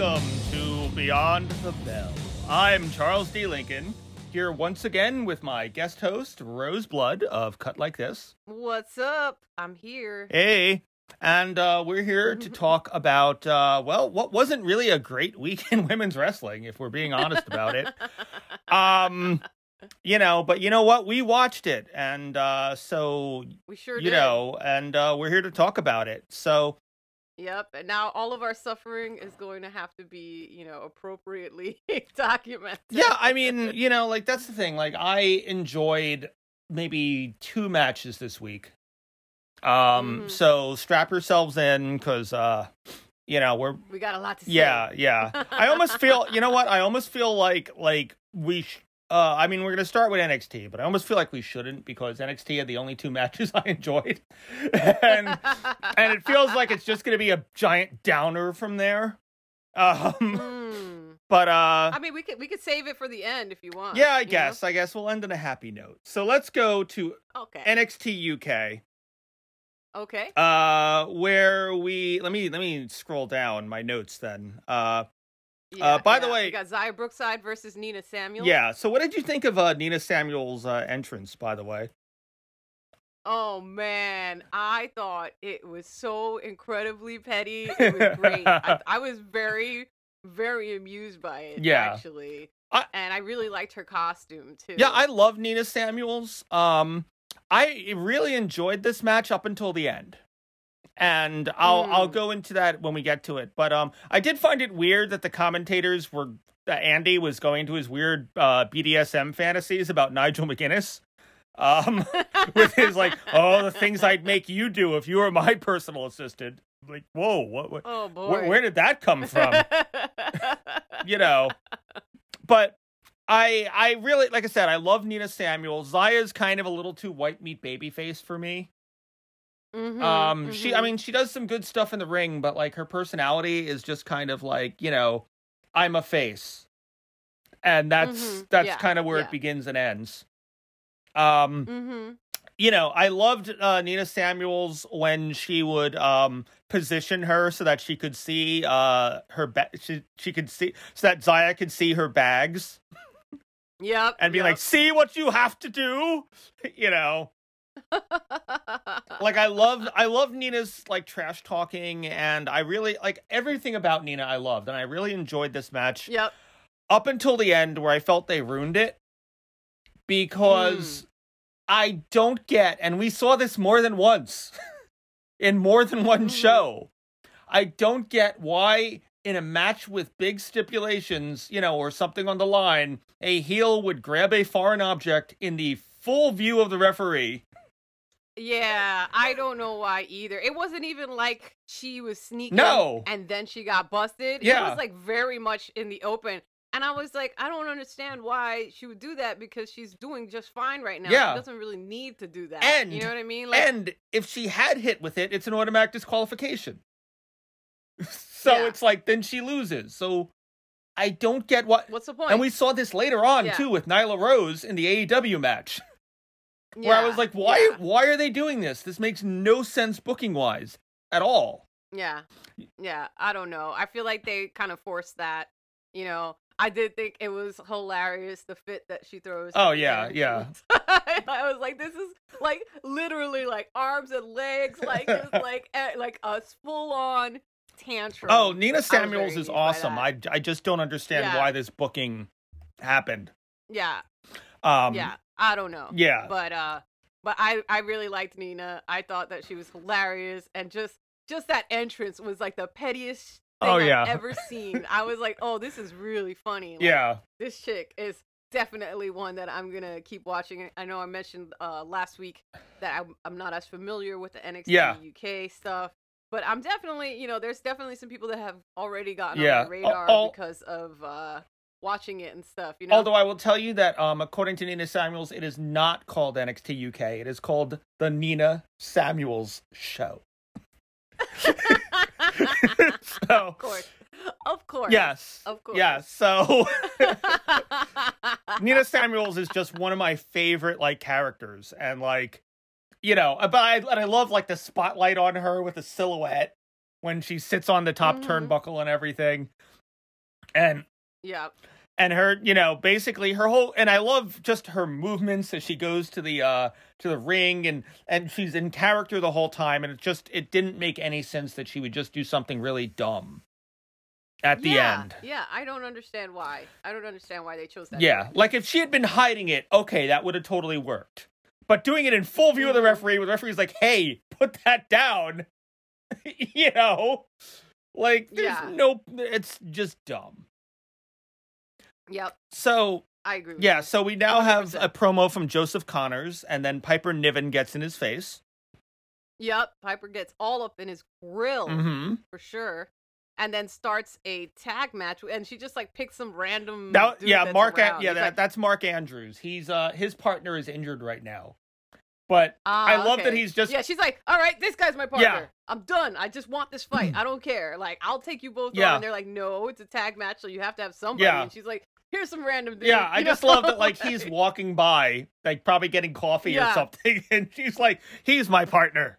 Welcome to Beyond the Bell. I'm Charles D. Lincoln, here once again with my guest host, Rose Blood of Cut Like This. What's up? I'm here. Hey, and uh, we're here to talk about, uh, well, what wasn't really a great week in women's wrestling, if we're being honest about it. Um, you know, but you know what? We watched it, and uh, so, we sure you did. know, and uh, we're here to talk about it. So, Yep. And now all of our suffering is going to have to be, you know, appropriately documented. Yeah, I mean, you know, like that's the thing. Like I enjoyed maybe two matches this week. Um Mhm. so strap yourselves in cuz uh you know, we're we got a lot to say. yeah, yeah. I almost feel, you know what? I almost feel like like we sh- uh I mean, we're going to start with NXT, but I almost feel like we shouldn't because NXT had the only two matches I enjoyed. and and it feels like it's just going to be a giant downer from there. Um Hmm. but uh I mean, we could we could save it for the end if you want. Yeah, I you know? guess. I guess we'll end on a happy note. So let's go to Okay. NXT UK, okay. uh, where we let me let me scroll down my notes then. Uh, Yeah, by the way- we got Xia Brookside versus Nina Samuel. yeah. So what did you think of uh, Nina Samuel's uh, entrance? By the way, Oh man, I thought it was so incredibly petty. It was great. I, I was very, very amused by it. Yeah. actually, I- and I really liked her costume too. yeah, I love Nina Samuel's. Um, I really enjoyed this match up until the end. And I'll I'll Mm. go into that when we get to it. But um, I did find it weird that the commentators were that Andy was going to his weird uh, BDSM fantasies about Nigel McGuinness. Um, with his like, oh, the things I'd make you do if you were my personal assistant. Like, whoa, what, what oh boy, where, where did that come from? you know, but I I really like I said, I love Nina Samuel. Xia's kind of a little too white meat baby face for me. Mhm, Um, she, I mhm. mean, she does some good stuff in the ring, but like her personality is just kind of like, you know, I'm a face, and that's Mhm, that's yeah, kind of where yeah. it begins and ends. Um, Mhm. you know, I loved uh, Nina Samuels when she would um position her so that she could see uh her ba- she she could see so that Xia could see her bags Yep, and be yep. like, "See what you have to do," you know. like I love I love Nina's like trash talking and I really like everything about Nina I loved and I really enjoyed this match yep. up until the end where I felt they ruined it because I don't get and we saw this more than once in more than one Mm. show. I don't get why in a match with big stipulations, you know, or something on the line, a heel would grab a foreign object in the full view of the referee. Yeah, I don't know why either. It wasn't even like she was sneaking No. and then she got busted. Yeah. It was like very much in the open. And I was like, I don't understand why she would do that because she's doing just fine right now. Yeah. She doesn't really need to do that. And- you know what I mean? Like and if she had hit with it, it's an automatic disqualification. so Yeah. it's like then she loses. So I don't get what what's the point? and we saw this later on Yeah. too with Nyla Rose in the AEW match. Where I was like, why yeah, why are they doing this? This makes no sense booking wise at all. Yeah. Yeah. I don't know. I feel like they kind of forced that. You know, I did think it was hilarious the fit that she throws. Oh, yeah, yeah. I was like, this is like literally like arms and legs, like just like eh, like a full on tantrum. Oh, Nina Samuels is awesome. I I just don't understand Yeah. why this booking happened. yeah, Um yeah. I don't know. yeah. but uh but i i really liked nina i thought that she was hilarious and just just that entrance was like the pettiest thing Oh, yeah. i've ever seen i was like oh this is really funny Like, yeah. this chick is definitely one that i'm gonna keep watching i know i mentioned uh last week that i'm, I'm not as familiar with the nxt Yeah. uk stuff but i'm definitely you know there's definitely some people that have already gotten Yeah. on my radar Al- because of uh watching it and stuff you know Although I will tell you that, um, according to Nina Samuels, it is not called NXT UK. It is called the Nina Samuels Show. so, of course of course yes, Of course. yes. So, Nina Samuels is just one of my favorite like characters, and like, you know, but I and I love like the spotlight on her with the silhouette. when she sits on the top Mhm. turnbuckle and everything. And Yeah. and her you know basically her whole and i love just her movements as she goes to the uh to the ring and and she's in character the whole time and it just it didn't make any sense that she would just do something really dumb at the yeah, end Yeah, I don't understand why. I don't understand why they chose that. yeah like if she had been hiding it okay that would have totally worked but doing it in full view of the Mhm. referee with the referee's like hey put that down you know like there's Yeah. no it's just dumb Yep. so I agree. With Yeah, so we now have 100%. a promo from Joseph Connors, and then Piper Niven gets in his face. Yep. Piper gets all up in his grill Mm-hmm. for sure, and then starts a tag match, and she just like picks some random. Now, yeah, Mark. Yeah, that, like, that's Mark Andrews. He's uh his partner is injured right now, but "Ah, I love that he's just Yeah, she's like, all right, this guy's my partner. Yeah. I'm done. I just want this fight. I don't care. Like, I'll take you both Yeah. on. And they're like, no, it's a tag match, so you have to have somebody. Yeah. And she's like, here's some random dude. yeah. I just know? love that like he's walking by, like probably getting coffee or something, and she's like, "He's my partner."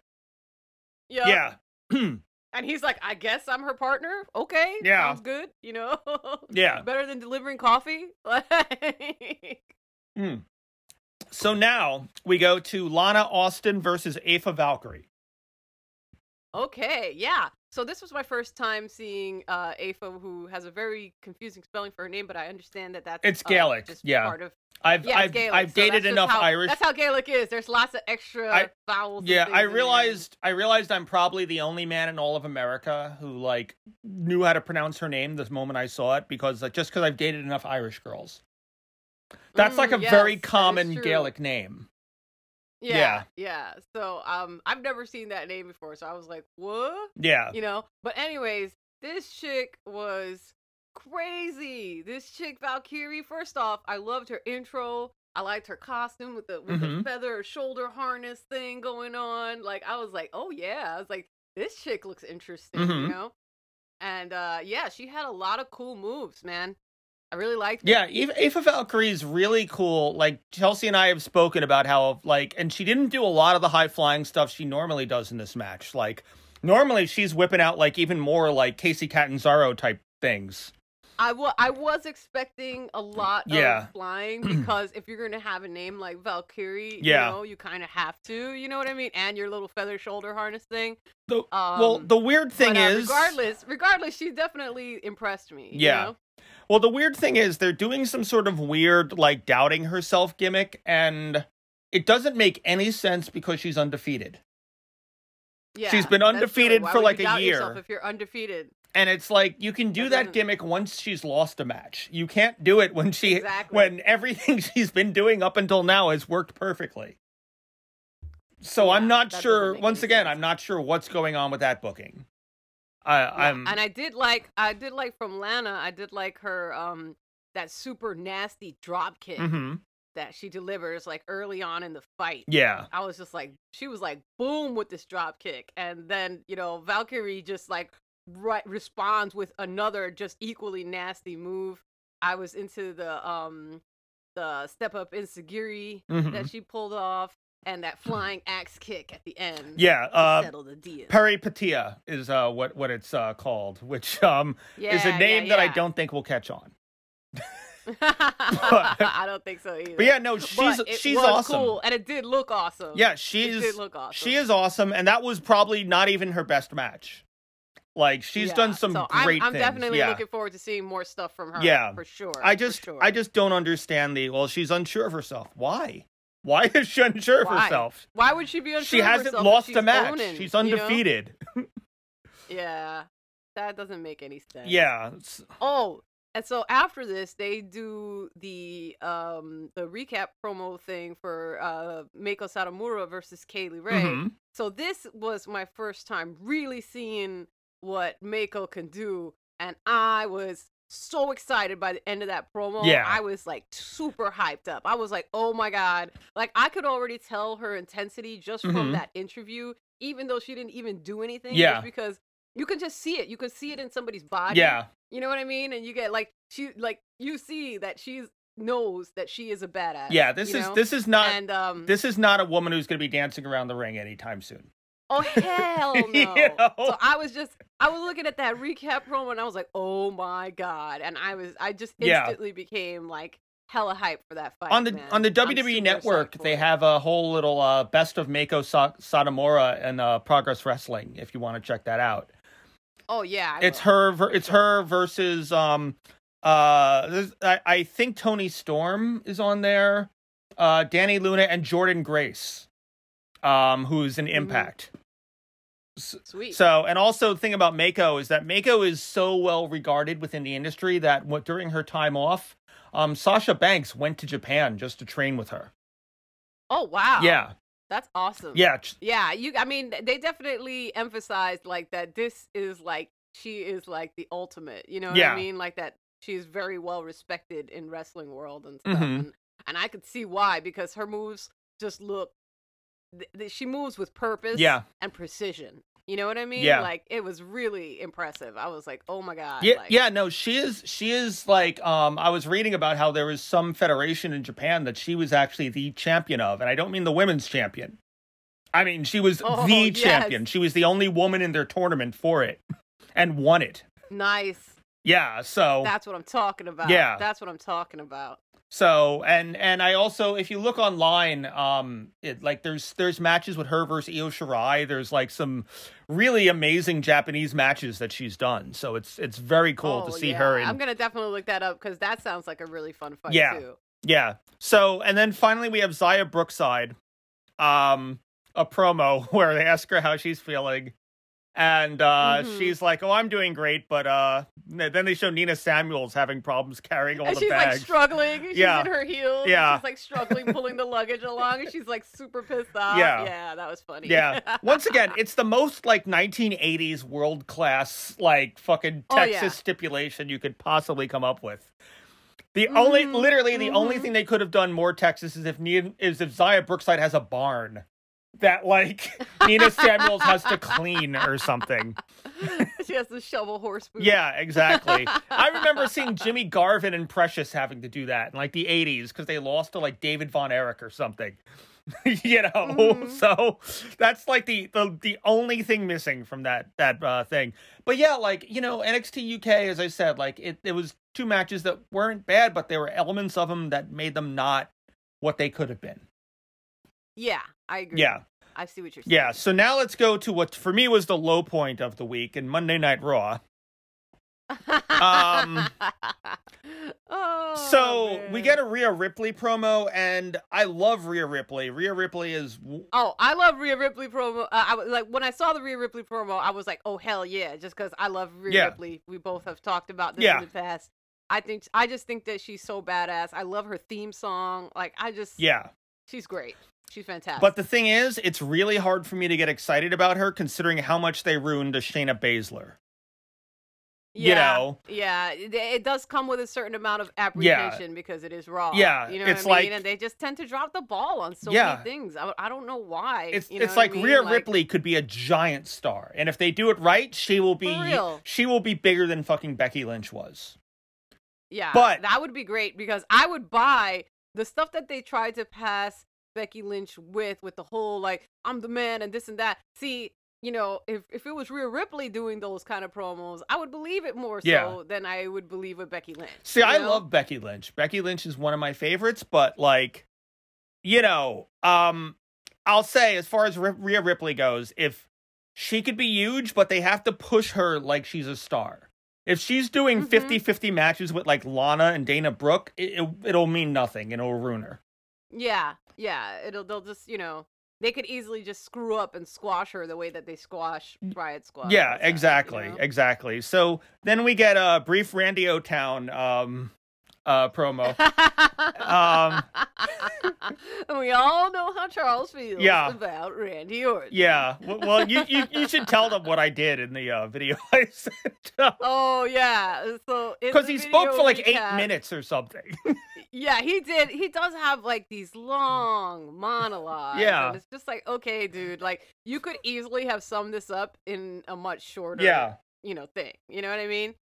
Yep. Yeah, And he's like, I guess I'm her partner. Okay. Yeah. Sounds good. You know? yeah. Better than delivering coffee. Like, Mm. So now we go to Lana Austin versus Aoife Valkyrie. okay. Yeah. So this was my first time seeing uh Aoife, who has a very confusing spelling for her name, but I understand that that's It's uh, Gaelic, just yeah. part of I've yeah, I've Gaelic, I've so dated enough how- Irish That's how Gaelic is. There's lots of extra I- vowels. Yeah, I realized I realized I'm probably the only man in all of America who like knew how to pronounce her name the moment I saw it because like, just because I've dated enough Irish girls. That's like a Mm, very yes, is common. Gaelic name. Yeah, yeah. yeah. So um, I've never seen that name before, so I was like, what? Yeah. you know. But anyways, this chick was crazy. This chick Valkyrie. First off, I loved her intro. I liked her costume with the with the Mhm. feather shoulder harness thing going on. Like I was like, oh yeah. I was like, this chick looks interesting, Mhm. you know. And uh yeah, she had a lot of cool moves, man. I really liked. her. Yeah, Aoife, Aoife Valkyrie is really cool. Like Chelsea and I have spoken about how like, and she didn't do a lot of the high flying stuff she normally does in this match. Like normally she's whipping out like even more like Kacy Catanzaro type things. I wa- I was expecting a lot Yeah. of flying because if you're gonna have a name like Valkyrie, Yeah. you know, you kind of have to, you know what I mean, and your little feather shoulder harness thing. The, Um, well, the weird thing but, uh, is, regardless, regardless, she definitely impressed me. you Yeah. know? Well, the weird thing is they're doing some sort of weird like doubting herself gimmick, and it doesn't make any sense because she's undefeated. yeah. She's been undefeated for like you a doubt yourself year. if you're undefeated. And it's like you can do That that gimmick once she's lost a match. You can't do it when she Exactly. when everything she's been doing up until now has worked perfectly. So Yeah, I'm not sure. Once again, sense. I'm not sure what's going on with that booking. I, Yeah, I'm and I did like I did like from Lana, I did like her um that super nasty drop kick mhm. that she delivers like early on in the fight. yeah, I was just like, she was like, boom with this drop kick, and then you know Valkyrie just like right responds with another just equally nasty move. I was into the um the step up insecurity Mhm. that she pulled off, and that flying axe kick at the end. yeah. to Uh, settle the deal. Peripeteia is uh what what it's uh called, which um yeah, is a yeah, name that I don't think will catch on. I don't think so either. But yeah, no, she's But it she's awesome. cool, and it did look awesome. Yeah, it she's did look awesome. she is awesome, and that was probably not even her best match. Like she's Yeah, done some so great I'm, I'm things. definitely yeah. looking forward to seeing more stuff from her. Yeah. for sure. I just sure. I just don't understand the well, she's unsure of herself. Why? Why is she unsure of Why? herself? Why would she be unsure? She of hasn't lost a match. owning, she's you know? undefeated. Yeah, that doesn't make any sense. Yeah. Oh, and so after this, they do the um the recap promo thing for uh Meiko Satomura versus Kay Lee Ray. mhm. So this was my first time really seeing what Meiko can do, and I was so excited by the end of that promo. Yeah. I was like super hyped up. I was like, oh my god. Like I could already tell her intensity just from Mhm. that interview, even though she didn't even do anything. Yeah. Because you can just see it. You can see it in somebody's body. Yeah. You know what I mean? And you get like she like you see that she's knows that she is a badass. Yeah. This is know? this is not and um this is not a woman who's going to be dancing around the ring anytime soon. Oh hell no! You know? So I was just I was looking at that recap promo and I was like, "Oh my god!" And I was, I just Yeah. instantly became like hella hype for that fight. on the man. on the WWE network, they have a whole little uh, best of Meiko Sa- Satomura and uh, Progress Wrestling. If you want to check that out, Oh yeah, I it's will. her. It's her versus um uh. I, I think Toni Storm is on there. Uh, Dani Luna and Jordynne Grace, um, who's an Mhm. Impact. Sweet. So, and also the thing about Meiko is that Meiko is so well regarded within the industry that what, during her time off, um, Sasha Banks went to Japan just to train with her. oh wow. Yeah, That's awesome. yeah, Yeah, you I mean they definitely emphasized like that this is like she is like the ultimate, you know what Yeah. I mean? Like that she's very well respected in wrestling world and stuff. Mhm. And, and I could see why because her moves just look th- th- she moves with purpose Yeah. and precision. You know what I mean? Yeah. Like it was really impressive. I was like, "Oh my god." yeah, like, yeah. No, she is. She is like. Um, I was reading about how there was some federation in Japan that she was actually the champion of, and I don't mean the women's champion. I mean, she was Oh, the yes. champion. She was the only woman in their tournament for it, and won it. Nice. Yeah. So That's what I'm talking about. Yeah. That's what I'm talking about. So and and I also if you look online, um, it like there's there's matches with her versus Io Shirai. There's like some really amazing Japanese matches that she's done. So it's it's very cool to Oh, see yeah. her in. I'm gonna definitely look that up because that sounds like a really fun fight Yeah. too. Yeah. So and then finally we have Xia Brookside, um, a promo where they ask her how she's feeling. And uh Mhm. she's like, "Oh, I'm doing great," but uh then they show Nina Samuels having problems carrying all and the she's bags. She's like struggling. She's Yeah. in her heels. Yeah. She's like struggling pulling the luggage along, and she's like super pissed off. Yeah. yeah, that was funny. Yeah. Once again, it's the most like 1980s world class like fucking Oh, Texas yeah. stipulation you could possibly come up with. The only, Mhm, literally, the only mhm. thing they could have done more Texas is if Nina, is if Xia Brookside has a barn that like Nina Samuels has to clean or something. she has to shovel horse poop. Yeah, exactly. I remember seeing Jimmy Garvin and Precious having to do that in like the 80s because they lost to like David Von Erich or something. you know, Mhm. so that's like the, the the only thing missing from that that uh, thing. But yeah, like you know, NXT UK, as I said, like it it was two matches that weren't bad, but there were elements of them that made them not what they could have been. Yeah, I agree. Yeah, I see what you're saying. yeah. So now let's go to what for me was the low point of the week in Monday Night Raw. Um, oh, So we get a Rhea Ripley promo, and I love Rhea Ripley. Rhea Ripley is w- Oh, I love Rhea Ripley promo. Uh, I was like when I saw the Rhea Ripley promo, I was like, "Oh hell yeah!" Just because I love Rhea Yeah. Ripley. We both have talked about this Yeah. in the past. I think I just think that she's so badass. I love her theme song. Like I just, yeah. she's great. She's fantastic. But the thing is, it's really hard for me to get excited about her, considering how much they ruined Shayna Baszler. you yeah, know. yeah, it, does come with a certain amount of apprehension because it is raw. Yeah, you know it's what I mean. like- and they just tend to drop the ball on so Yeah. many things. I, I don't know why. It's you know it's what I like mean? Rhea Like, Ripley could be a giant star, and if they do it right, she will be she will be bigger than fucking Becky Lynch was. Yeah, But- that would be great because I would buy the stuff that they tried to pass Becky Lynch with, with the whole like I'm the man and this and that. See, you know, if if it was Rhea Ripley doing those kind of promos, I would believe it more Yeah. so than I would believe with Becky Lynch. See, I know? love Becky Lynch. Becky Lynch is one of my favorites, but like, you know, um, I'll say as far as R- Rhea Ripley goes, if she could be huge, but they have to push her like she's a star. If she's doing Mhm. 50-50 matches with like Lana and Dana Brooke, it, it, it'll mean nothing and it'll ruin her. Yeah, yeah. It'll they'll just you know they could easily just screw up and squash her the way that they squash Riot Squad. yeah, the you exactly, know? exactly. So then we get a brief Randy Orton um uh promo. Um, and we all know how Charles feels Yeah. about Randy Orton. Yeah, well, you, you you should tell them what I did in the uh, video I sent. Oh yeah. So Because he spoke for like eight recap- minutes or something. Yeah, he did. He does have like these long monologues. Yeah. And it's just like, okay, dude, like you could easily have summed this up in a much shorter yeah, you know thing you know what i mean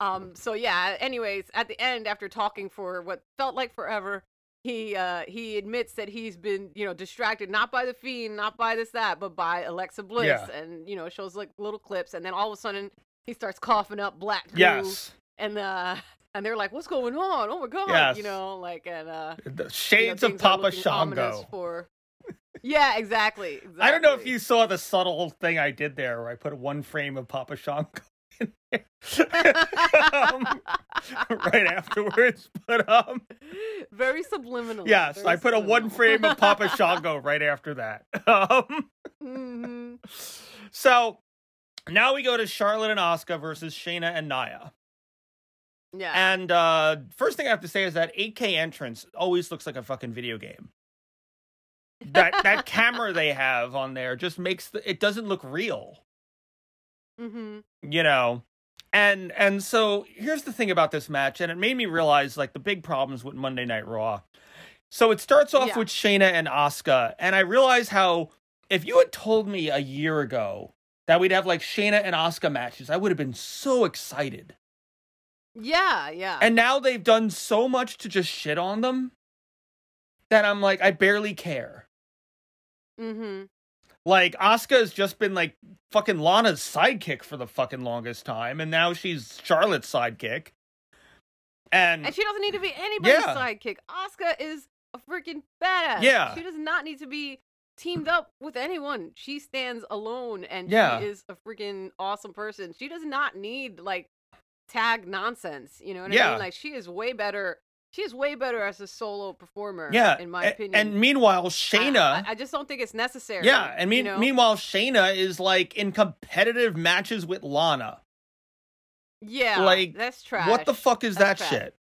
um so yeah anyways at the end after talking for what felt like forever he uh he admits that he's been you know distracted not by the fiend not by this that but by alexa bliss Yeah. and you know shows like little clips and then all of a sudden he starts coughing up black goo Yes. and uh and they're like what's going on oh my god Yes. you know like and uh The you know, shades of Papa Shango. for yeah exactly, exactly I don't know if you saw the subtle thing I did there where I put one frame of Papa Shango in there. um, right afterwards. But um very subliminal yes, very I put a one frame of Papa Shango right after that. Um Mhm. so now we go to Charlotte and Asuka versus Shayna and Nia. yeah And uh first thing I have to say is that 8K entrance always looks like a fucking video game. That that camera they have on there just makes the, it doesn't look real. Hmm you know and and so here's the thing about this match and it made me realize like the big problems with monday night raw. So it starts off Yeah. with shayna and Asuka, and i realize how if you had told me a year ago that we'd have like shayna and Asuka matches i would have been so excited. Yeah yeah. And now they've done so much to just shit on them that i'm like i barely care. Hmm Like Asuka has just been like fucking Lana's sidekick for the fucking longest time, and now she's Charlotte's sidekick. And, And she doesn't need to be anybody's Yeah. sidekick. Asuka is a freaking badass. Yeah. She does not need to be teamed up with anyone. She stands alone and Yeah. she is a freaking awesome person. She does not need like tag nonsense. You know what I Yeah. mean? Like she is way better. She is way better as a solo performer. yeah, in my opinion. And meanwhile, Shayna, I, I just don't think it's necessary. yeah, and mean, you know? meanwhile, Shayna is like in competitive matches with Lana. yeah, like, that's trash. What the fuck is that trash. shit?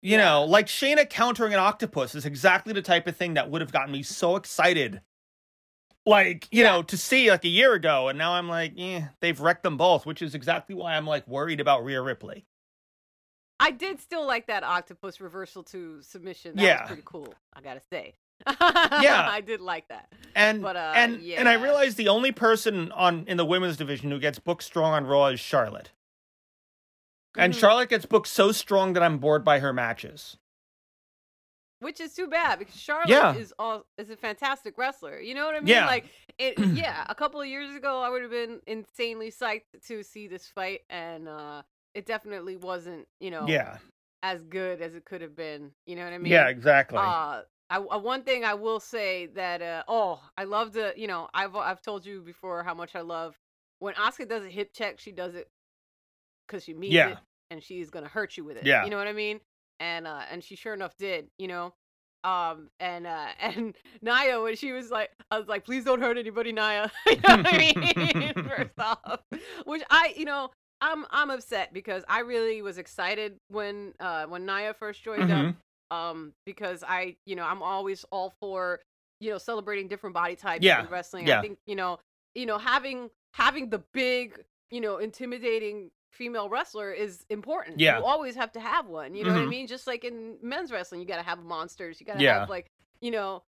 You Yeah. know, like Shayna countering an octopus is exactly the type of thing that would have gotten me so excited. Like, you Yeah. know, to see like a year ago, and now I'm like, yeah, they've wrecked them both, which is exactly why I'm like worried about Rhea Ripley. I did still like that octopus reversal to submission. That Yeah. was pretty cool. I gotta say. Yeah. I did like that. And But, uh, and and I yeah. realized the only person on in the women's division who gets booked strong on Raw is Charlotte. And Mhm. Charlotte gets booked so strong that I'm bored by her matches. Which is too bad because Charlotte Yeah. is all is a fantastic wrestler. You know what I mean? Yeah. Like it yeah, a couple of years ago I would have been insanely psyched to see this fight and uh it definitely wasn't, you know, Yeah. as good as it could have been. You know what I mean? yeah, exactly. Uh, I, uh, one thing I will say that uh, oh, I love the you know I've I've told you before how much I love when Asuka does a hip check, she does it because she means Yeah. it and she's gonna hurt you with it. Yeah. you know what I mean. And uh, and she sure enough did. You know. Um and uh and Nia when she was like I was like please don't hurt anybody Nia you know what I mean first off which I you know I'm I'm upset because I really was excited when uh when Nia first joined up Mhm. um because i you know i'm always all for you know celebrating different body types Yeah, in wrestling yeah. i think you know you know having having the big you know intimidating female wrestler is important Yeah. you always have to have one you know what i Mhm. mean just like in men's wrestling you got to have monsters you got to Yeah. have like you know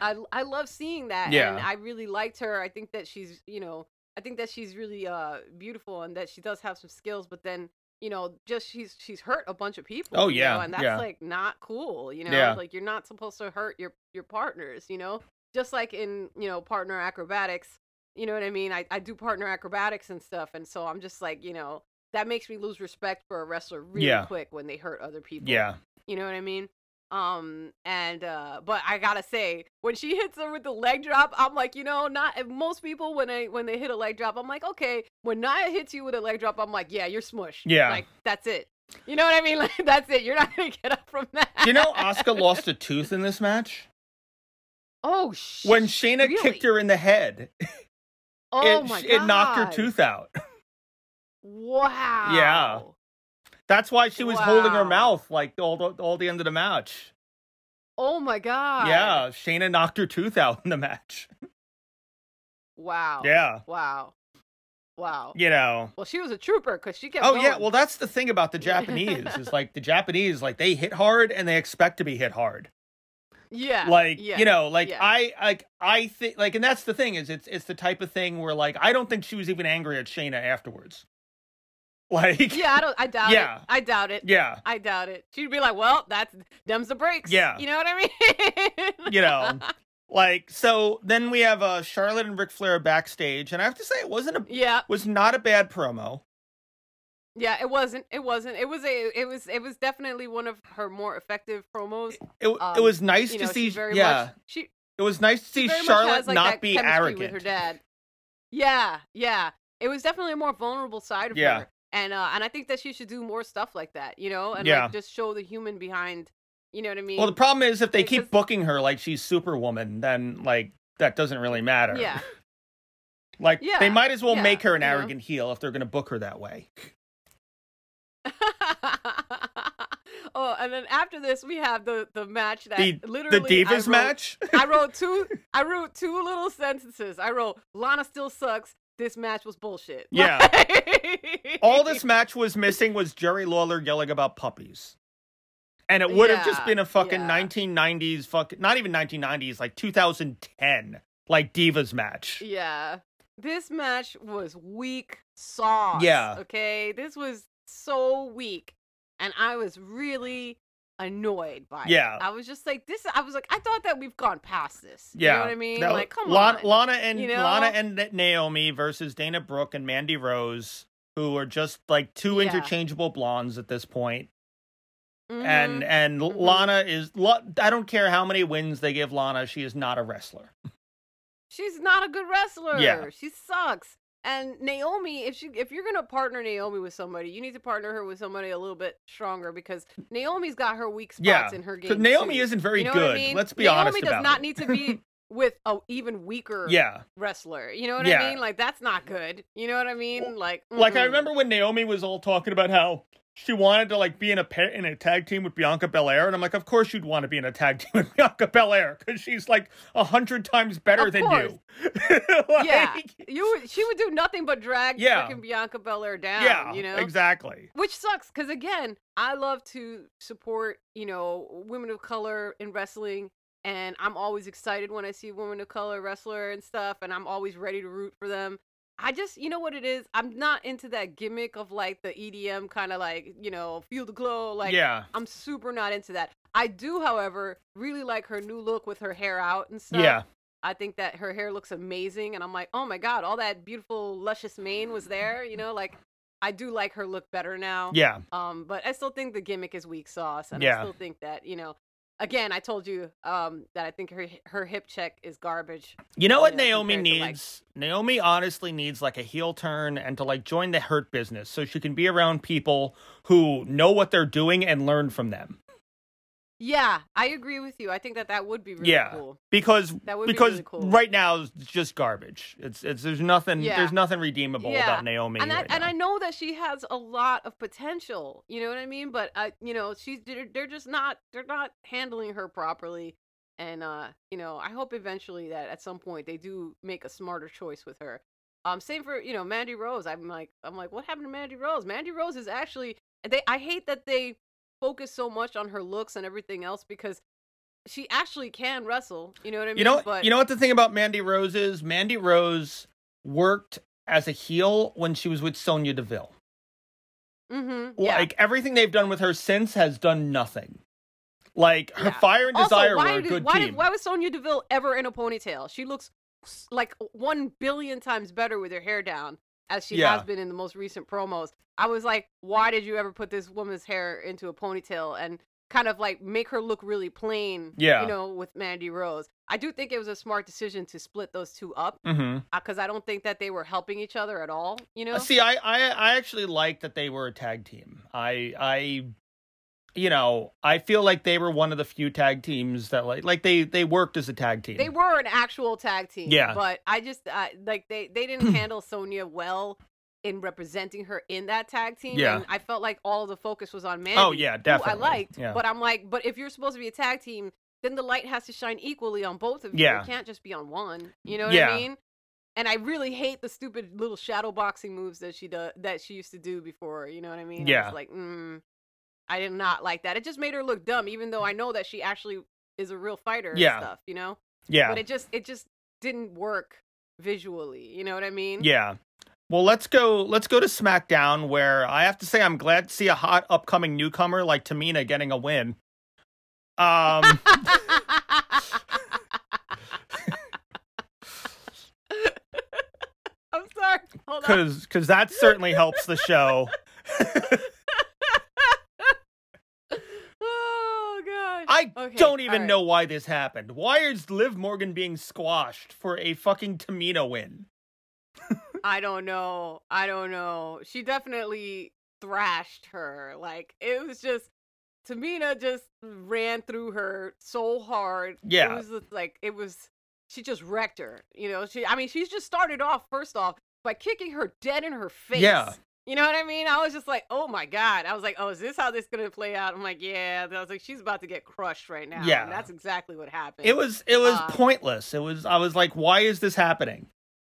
I, I love seeing that Yeah. and i really liked her i think that she's you know i think that she's really uh beautiful and that she does have some skills but then you know just she's she's hurt a bunch of people Oh, you yeah, know, and that's yeah. like not cool you know Yeah. like you're not supposed to hurt your your partners you know just like in you know partner acrobatics you know what i mean i, I do partner acrobatics and stuff and so i'm just like you know that makes me lose respect for a wrestler really Yeah. quick when they hurt other people Yeah. you know what I mean? Um and uh but I gotta say when she hits her with the leg drop, I'm like, you know, not most people when they when they hit a leg drop, I'm like, okay. When Nia hits you with a leg drop, I'm like, yeah, you're smushed. Yeah. Like that's it. You know what I mean? Like that's it. You're not gonna get up from that. You know Asuka lost a tooth in this match? Oh sh- When Shayna really? kicked her in the head, Oh it, my god. it knocked her tooth out. Wow. That's why she was holding her mouth like all the, all the end of the match. Oh my god. Yeah, Shayna knocked her tooth out in the match. Wow. Yeah, Wow. Wow. you know. Well, she was a trooper because she kept. Oh going. yeah, well that's the thing about the Japanese is like the Japanese like they hit hard and they expect to be hit hard. yeah. Like yeah, you know, like yeah. I like I think like and that's the thing is it's it's the type of thing where like I don't think she was even angry at Shayna afterwards. Like, Yeah, I don't. I doubt Yeah. it. I doubt it. yeah, I doubt it. She'd be like, "Well, that's them's the breaks." Yeah. you know what I mean. you know, like so. Then we have uh, Charlotte and Ric Flair backstage, and I have to say, it wasn't a yeah, was not a bad promo. yeah. It wasn't. It wasn't. It was a. It was. It was definitely one of her more effective promos. It it Um, was nice to know, see. very yeah, much. She it was nice to see Charlotte has, like, not be arrogant. with her dad. Yeah, yeah. It was definitely a more vulnerable side of Yeah. her, and uh, and I think that she should do more stuff like that. You know, and Yeah. like just show the human behind. You know what I mean? Well, the problem is if they Because- keep booking her like she's Superwoman, then like that doesn't really matter. yeah. Like Yeah, they might as well yeah, make her an you know. arrogant heel if they're going to book her that way. oh, and then after this, we have the the match that The the literally I Divas wrote- match. I wrote two. I wrote two little sentences. I wrote Lana still sucks. This match was bullshit. Yeah. Like- All this match was missing was Jerry Lawler yelling about puppies. And it would have just been a fucking yeah. 1990s fuck not even 1990s like 2010 like Divas match. Yeah. This match was weak sauce. Yeah. Okay. This was so weak. And I was really annoyed by Yeah. it. I was just like, this I was like, I thought that we've gone past this. Yeah. You know what I mean? That- like, come Lana, on. Lana and you know? Lana and Naomi versus Dana Brooke and Mandy Rose who are just like two Yeah. interchangeable blondes at this point. Mhm. And and Mhm. Lana is I don't care how many wins they give Lana, she is not a wrestler. she's not a good wrestler. Yeah. She sucks. And Naomi, if she if you're gonna partner Naomi with somebody, you need to partner her with somebody a little bit stronger because Naomi's got her weak spots Yeah. in her game. Naomi too. isn't very You know good. I mean? Let's be Naomi honest Naomi does not it. need to be with a even weaker Yeah. wrestler. You know what Yeah. I mean? Like that's not good. You know what I mean? Like Like I remember when Naomi was all talking about how she wanted to like be in a pair in a tag team with Bianca Belair, and I'm like, of course you'd want to be in a tag team with Bianca Belair because she's like a hundred times better Of than course. you. Like, Yeah. You she would do nothing but drag Yeah. freaking Bianca Belair down. yeah, you know exactly. which sucks because again i love to support you know women of color in wrestling and i'm always excited when i see women of color wrestler and stuff and i'm always ready to root for them i just you know what it is i'm not into that gimmick of like the edm kind of like you know feel the glow like yeah, i'm super not into that i do however really like her new look with her hair out and stuff yeah, I think that her hair looks amazing, and I'm like, oh my god, all that beautiful luscious mane was there. You know, like I do like her look better now. yeah. Um, but I still think the gimmick is weak sauce, and Yeah. I still think that you know, again, I told you um that I think her her hip check is garbage. You know what know, Naomi to, like- needs? Naomi honestly needs like a heel turn and to like join the hurt business so she can be around people who know what they're doing and learn from them. Yeah, I agree with you. I think that that would be really Yeah. cool. Because That would be because really cool. right now it's just garbage. It's it's there's nothing Yeah. there's nothing redeemable Yeah. about Naomi and I, right and now. I know that she has a lot of potential. You know what I mean? But I, you know, she's they're, they're just not they're not handling her properly. And uh, you know, I hope eventually that at some point they do make a smarter choice with her. Um, same for you know Mandy Rose. I'm like I'm like, what happened to Mandy Rose? Mandy Rose is actually they. I hate that they focus so much on her looks and everything else because she actually can wrestle. You know what I mean? You know, but you know what the thing about Mandy Rose is? Mandy Rose worked as a heel when she was with Sonya Deville. mm-hmm, yeah. Like everything they've done with her since has done nothing. Like her Yeah. fire and Also, desire why were a did, good why team. Did, why was Sonya Deville ever in a ponytail? She looks like one billion times better with her hair down, as she Yeah. has been in the most recent promos. I was like, why did you ever put this woman's hair into a ponytail and kind of like make her look really plain? Yeah. you know, with Mandy Rose. I do think it was a smart decision to split those two up mm-hmm. because I don't think that they were helping each other at all. You know, See, I, I I actually like that they were a tag team. I I you know, I feel like they were one of the few tag teams that like like they they worked as a tag team. They were an actual tag team. Yeah. But I just uh, like they they didn't handle Sonya well in representing her in that tag team. Yeah. And I felt like all of the focus was on Mandy. Oh, yeah, who definitely. I liked. Yeah. But I'm like, but if you're supposed to be a tag team, then the light has to shine equally on both of you. Yeah. It can't just be on one. You know what Yeah. I mean? And I really hate the stupid little shadow boxing moves that she does that she used to do before. You know what I mean? I Yeah. was like, mm, I did not like that. It just made her look dumb, even though I know that she actually is a real fighter Yeah. and stuff. You know? yeah. but it just it just didn't work visually you know what i mean yeah. Well, let's go. Let's go to SmackDown, where I have to say I'm glad to see a hot upcoming newcomer like Tamina getting a win. Um, I'm sorry. Hold on. because because that certainly helps the show. Oh god. I Okay, don't even alright. know why this happened. Why is Liv Morgan being squashed for a fucking Tamina win? I don't know. I don't know. She definitely thrashed her. Like it was just Tamina just ran through her so hard. Yeah. It was just like it was she just wrecked her. You know, she I mean she's just started off first off by kicking her dead in her face. Yeah. You know what I mean? I was just like, oh my God. I was like, oh, is this how this is gonna play out? I'm like, yeah. I was like, she's about to get crushed right now. Yeah. And that's exactly what happened. It was it was Uh, pointless. It was I was like, why is this happening?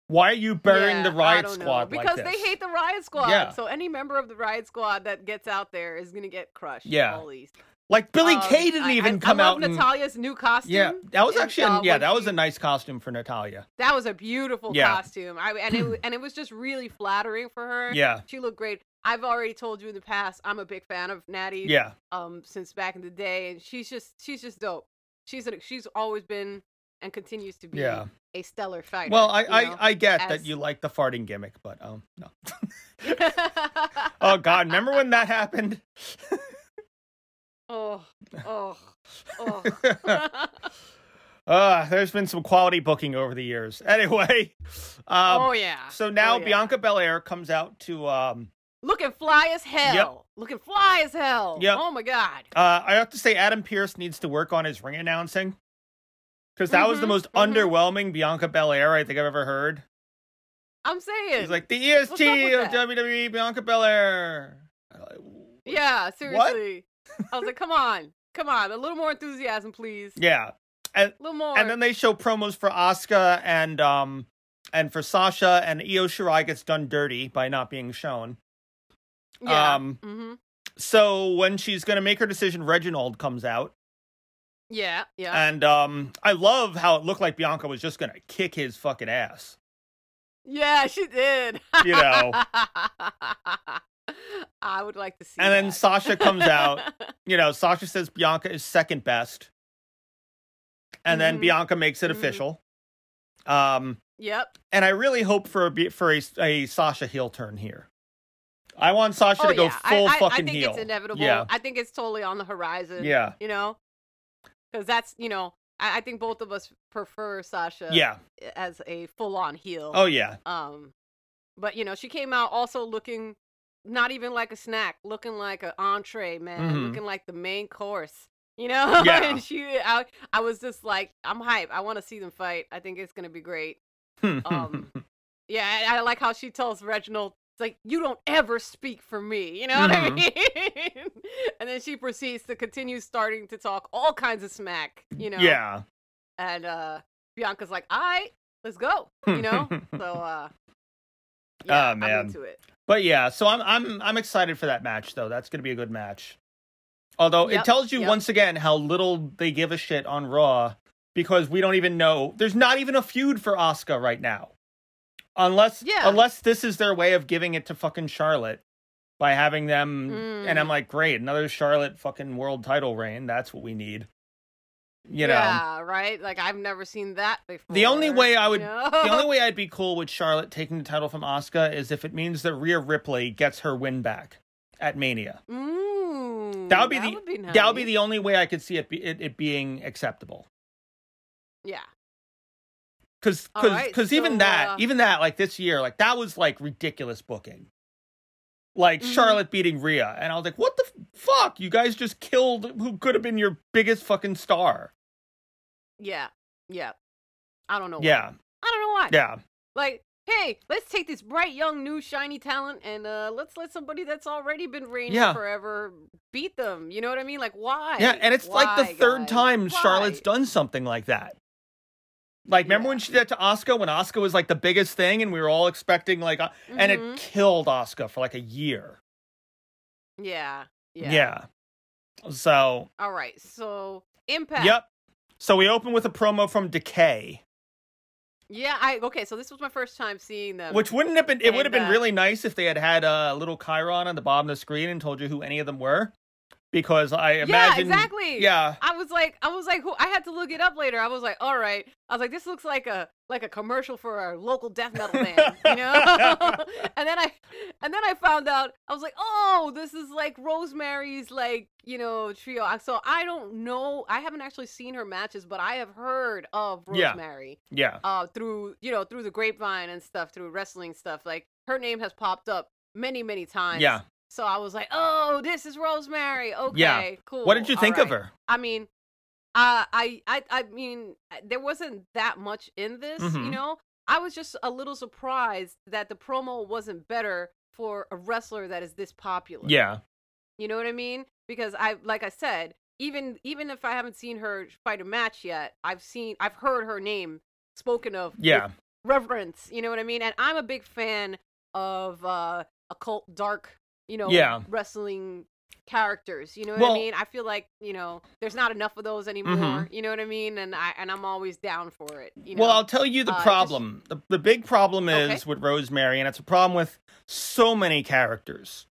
Why are you burying Yeah, the Riot. Squad because like they hate the Riot Squad. Yeah. So any member of the Riot Squad that gets out there is gonna get crushed. Yeah. always. Like Billy Um, Kay didn't I- even I, come I out love and Natalya's new costume. yeah, that was And, actually a- uh, yeah, that was a nice costume for Natalya. That was a beautiful Yeah. costume. I and it and it was just really flattering for her. Yeah, She looked great. I've already told you in the past. I'm a big fan of Natty. yeah, Um, since back in the day, and she's just she's just dope. She's a, she's always been and continues to be yeah. a stellar fighter. Well, I I, know? I get that you like the farting gimmick, but um no. oh God, remember when that happened? oh, oh, oh. uh, there's been some quality booking over the years. Anyway, um, oh yeah. so now Oh, yeah. Bianca Belair comes out to um Looking fly as hell. Yep. Looking fly as hell. Yep. Oh my god. Uh, I have to say, Adam Pearce needs to work on his ring announcing because that was the Mhm, most mhm. underwhelming Bianca Belair I think I've ever heard. I'm saying. He's like the EST of that? WWE, Bianca Belair. Yeah, seriously. I was like, come on, come on, a little more enthusiasm, please. yeah, A little more. and then they show promos for Asuka and um and for Sasha, and Io Shirai gets done dirty by not being shown. yeah. um, hmm So when she's gonna make her decision, Reginald comes out, Yeah. Yeah. and um I love how it looked like Bianca was just gonna kick his fucking ass. yeah, she did. You know. I would like to see. And then. Sasha comes out. You know, Sasha says Bianca is second best. And then Mhm. Bianca makes it Mhm. official. Um yep. and I really hope for a be- for a, a Sasha heel turn here. I want Sasha Oh to go yeah. full I, I, fucking I think heel. it's inevitable. Yeah. I think it's totally on the horizon. Yeah. You know, because that's you know, I, I think both of us prefer Sasha. Yeah. As a full-on heel. Oh yeah. Um, but you know, she came out also looking not even like a snack, looking like an entree, man, Mhm. looking like the main course. You know, Yeah. and she, I, I was just like, I'm hype. I want to see them fight. I think it's gonna be great. Um, Yeah, I, I like how she tells Reginald, "It's like you don't ever speak for me." You know what I Mhm. mean? and then she proceeds to continue starting to talk all kinds of smack. You know, Yeah. and uh Bianca's like, "All right, let's go." You know, so uh, yeah, Ah, I'm man. into it. But yeah, so I'm I'm I'm excited for that match though. That's going to be a good match. Although it tells you yep. once again how little they give a shit on Raw because we don't even know. There's not even a feud for Asuka right now. Unless Yeah. unless this is their way of giving it to fucking Charlotte by having them and I'm Mm. like, "Great, another Charlotte fucking world title reign. That's what we need." You know. yeah, right. Like I've never seen that before. The only way I would- know? The only way I'd be cool with Charlotte taking the title from Asuka is if it means that Rhea Ripley gets her win back at Mania. Ooh, That would be that the would be nice. that would be the only way I could see it be, it, it being acceptable. yeah. Because because right, even so, that uh, even that like this year like that was like ridiculous booking. Like Mhm. Charlotte beating Rhea, and I was like, "What the f- fuck? You guys just killed who could have been your biggest fucking star." Yeah, yeah. I don't know. Why. Yeah, I don't know why. yeah, Like, hey, let's take this bright, young, new, shiny talent and uh, let's let somebody that's already been reigning Yeah. forever beat them. You know what I mean? Like, why? yeah. And it's like the third guys? time Why? Charlotte's done something like that. Like, remember Yeah. when she did that to Asuka when Asuka was like the biggest thing, and we were all expecting like, uh, and it killed Asuka for like a year. Yeah, yeah. Yeah. So, All right. So, Impact. yep. So we open with a promo from Decay. Yeah, I okay. So this was my first time seeing them. Which wouldn't have been. It would have been uh, really nice if they had had a little chyron on the bottom of the screen and told you who any of them were, because I imagine. yeah, exactly. Yeah. I was like, I was like, who? I had to look it up later. I was like, all right. I was like, this looks like a like a commercial for a local death metal band, you know. and then I, and then I found out. I was like, oh, this is like Rosemary's like you know trio. So I don't know. I haven't actually seen her matches, but I have heard of Rosemary. Yeah. Yeah. uh through you know through the grapevine and stuff through wrestling stuff like her name has popped up many many times Yeah. So i was like oh this is rosemary okay Yeah. cool What did you think of her? i mean uh, I, I i mean there wasn't that much in this you Mhm. know i was just a little surprised that the promo wasn't better for a wrestler that is this popular Yeah. you know what I mean? Because I like I said, even even if I haven't seen her fight a match yet, I've seen I've heard her name spoken of with Yeah. reverence, you know what I mean? And I'm a big fan of uh occult dark, you know, Yeah. wrestling characters, you know what Well- I mean? I feel like, you know, there's not enough of those anymore, Mhm. you know what I mean? And I and I'm always down for it, you know. Well, I'll tell you the uh, just- problem. The, the big problem is Okay. with Rosemary, and it's a problem with so many characters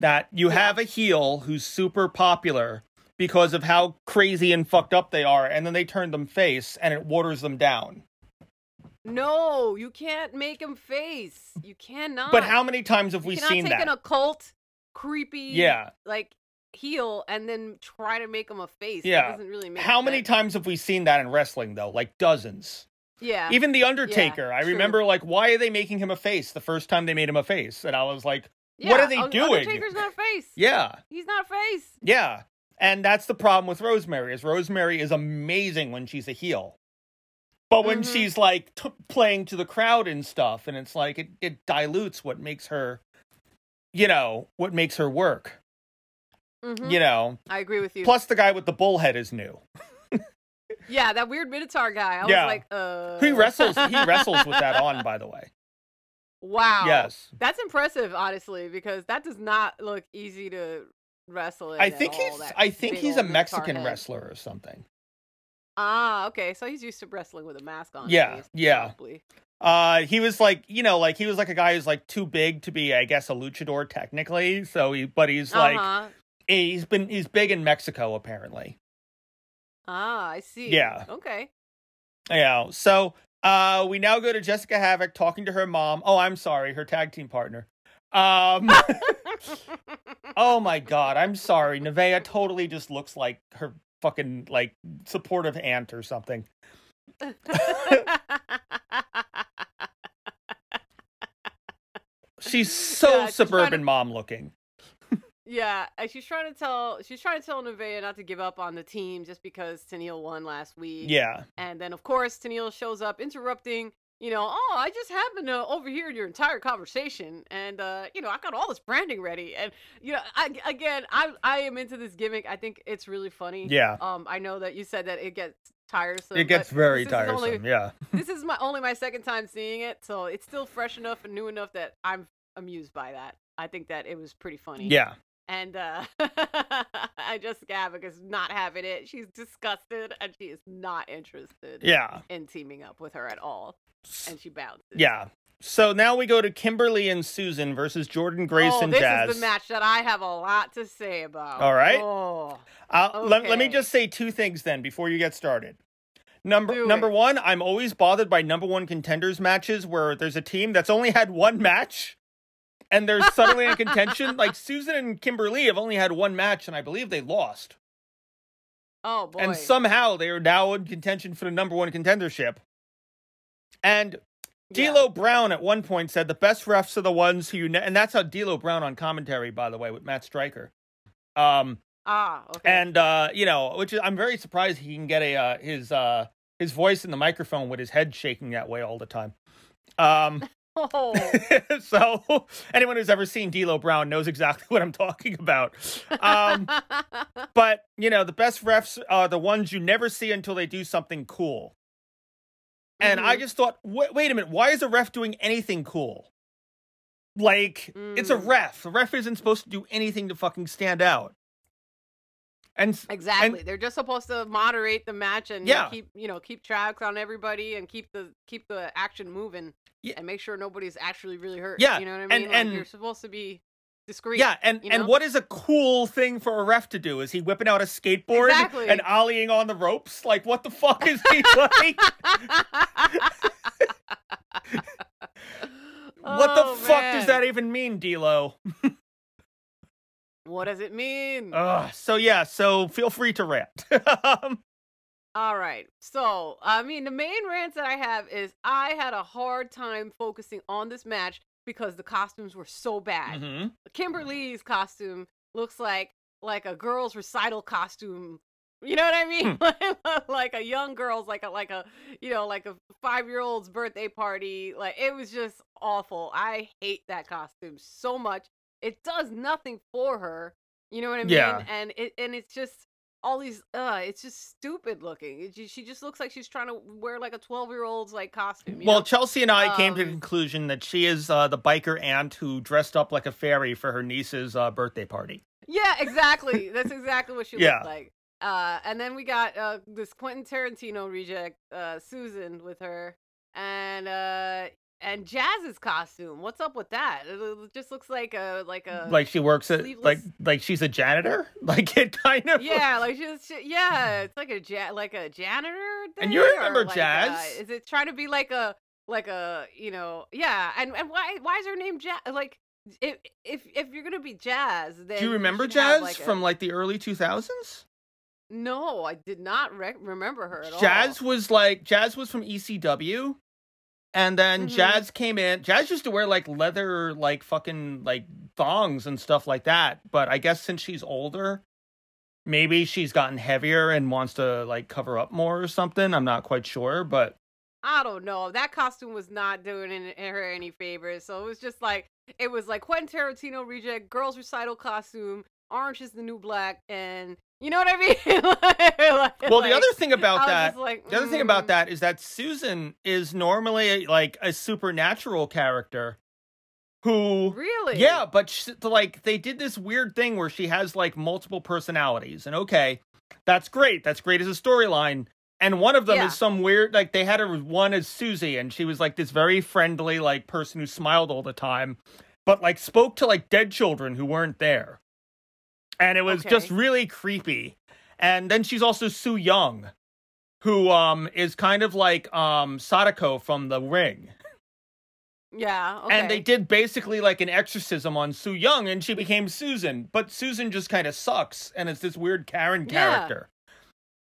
that you Yeah. have a heel who's super popular because of how crazy and fucked up they are, and then they turn them face, and it waters them down. no, you can't make him face. You cannot. But how many times have You we cannot seen take that? an occult, creepy, Yeah. like heel, and then try to make him a face. That Yeah. doesn't really make How many times have we seen that in wrestling, though? Like dozens. Yeah, Even The Undertaker. I true. remember, like, why are they making him a face the first time they made him a face? And I was like, yeah. what are they Un- doing? Undertaker's not a face. yeah. he's not a face. Yeah. And that's the problem with Rosemary is Rosemary is amazing when she's a heel. But when Mhm. she's like t- playing to the crowd and stuff and it's like it, it dilutes what makes her you know, what makes her work. Mhm. You know. I agree with you. Plus the guy with the bullhead is new. yeah, that weird Minotaur guy. I Yeah. was like, uh, He wrestles he wrestles with that on by the way. Wow. Yes. that's impressive, honestly, because that does not look easy to wrestle. In I think all, he's I think he's a Mexican head. wrestler or something. Ah, okay, so he's used to wrestling with a mask on. Yeah, least, yeah. probably. Uh, he was like, you know, like he was like a guy who's like too big to be, I guess, a luchador technically. So he, but he's like, uh-huh. he's been, he's big in Mexico apparently. Ah, I see. Yeah. Okay. Yeah. So, uh, we now go to Jessica Havoc talking to her mom. Oh, I'm sorry, her tag team partner. Um, oh my god, I'm sorry. Nevaeh totally just looks like her fucking like supportive aunt or something. She's so Yeah, suburban to- mom looking. yeah, and she's trying to tell she's trying to tell Nevaeh not to give up on the team just because Tenille won last week. Yeah. And then of course Tenille shows up interrupting, you know, oh, I just happened to overhear your entire conversation and uh, you know, I got all this branding ready. And you know, I again, I I am into this gimmick. I think it's really funny. Yeah. Um I know that you said that it gets tiresome. It gets very is only- tiresome. yeah. this is my only my second time seeing it, so it's still fresh enough and new enough that I'm amused by that. I think that it was pretty funny. Yeah. And uh I just Havoc is not having it. She's disgusted and she is not interested Yeah. in teaming up with her at all. And she bounces. Yeah. So now we go to Kimberly and Susan versus Jordynne Grace oh, and this Jazz. is the match that I have a lot to say about. All right. Oh. Uh, let, let me just say two things then before you get started. Number Do number it. one, I'm always bothered by number one contenders matches where there's a team that's only had one match and they're suddenly in contention. Like Susan and Kimberly have only had one match and I believe they lost. Oh boy. And somehow they are now in contention for the number one contendership. And Yeah. D'Lo Brown at one point said the best refs are the ones who you ne-, and that's how D'Lo Brown on commentary, by the way, with Matt Striker. Um, Ah, okay. and uh, you know, which is, I'm very surprised he can get a uh, his uh his voice in the microphone with his head shaking that way all the time. Um, oh. so anyone who's ever seen D'Lo Brown knows exactly what I'm talking about. Um, but you know, the best refs are the ones you never see until they do something cool. And I Mhm. just thought, wait, wait a minute, why is a ref doing anything cool? Like, it's a Mm. ref. The ref isn't supposed to do anything to fucking stand out. And Exactly. They're just supposed to moderate the match and Yeah. keep you know keep tracks on everybody and keep the keep the action moving Yeah. and make sure nobody's actually really hurt. Yeah, You know what I and- mean? Like, and- you're supposed to be discreet. yeah, and you and what is a cool thing for a ref to do? Is he whipping out a skateboard Exactly. and ollieing on the ropes? Like what the fuck is he like? what the Oh, fuck man. does that even mean, D'Lo? What does it mean? Ugh, so yeah, so feel free to rant. Um, All right. So, I mean, the main rants that I have is I had a hard time focusing on this match because the costumes were so bad. mhm. Kimberly's costume looks like like a girl's recital costume. You know what I mean? like a young girl's like a like a you know like a 5-year-old's birthday party. Like it was just awful. I hate that costume so much. It does nothing for her. You know what I mean? Yeah. And it and it's just all these uh it's just stupid looking. It, she just looks like she's trying to wear like a 12-year-old's like costume, Well, know? Chelsea and I came to the Um, conclusion that she is uh, the biker aunt who dressed up like a fairy for her niece's uh, birthday party. Yeah, exactly. That's exactly what she Yeah. looked like. Uh, and then we got uh, this Quentin Tarantino reject, uh, Susan, with her, and uh, and Jazz's costume. What's up with that? It, just looks like a like a like she works at like sleeveless- like she's a janitor. Like it kind of yeah, like she's she, yeah, it's like a ja- like a janitor. And you remember like, Jazz? Uh, is it trying to be like a like a you know yeah? And and why why is her name Jazz? Like if if if you're gonna be Jazz, then Do you remember have, Jazz like, a- from like the early 2000s? No, I did not rec- remember her at all. Jazz was like Jazz was from ECW. And then Mhm. Jazz came in. Jazz used to wear like leather like fucking like thongs and stuff like that, but I guess since she's older, maybe she's gotten heavier and wants to like cover up more or something. I'm not quite sure, but I don't know. That costume was not doing in, in her any favors. So it was just like it was like Quentin Tarantino reject, girls recital costume, orange is the new black, and you know what I mean? Like- well, the like, other thing about that like, The other thing about mm. that is that Susan is normally like a supernatural character who really, yeah, but sh like they did this weird thing where she has like multiple personalities and okay, that's great. That's great as a storyline. And one of them Yeah. is some weird like they had her one as Susie and she was like this very friendly like person who smiled all the time but like spoke to like dead children who weren't there. And it was just really creepy. And then she's also Su Yung, who um is kind of like um Sadako from The Ring. yeah, okay. And they did basically like an exorcism on Su Yung and she became Susan. But Susan just kind of sucks and it's this weird Karen Yeah. character.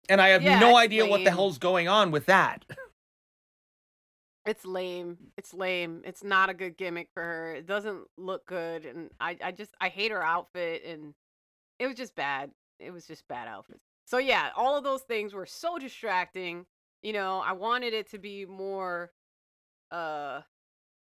And I have Yeah, no idea what the hell's going on with that. It's lame. It's lame. It's not a good gimmick for her. It doesn't look good, and I, I just, I hate her outfit, and it was just bad. It was just bad outfits. So yeah, all of those things were so distracting. You know, I wanted it to be more, uh,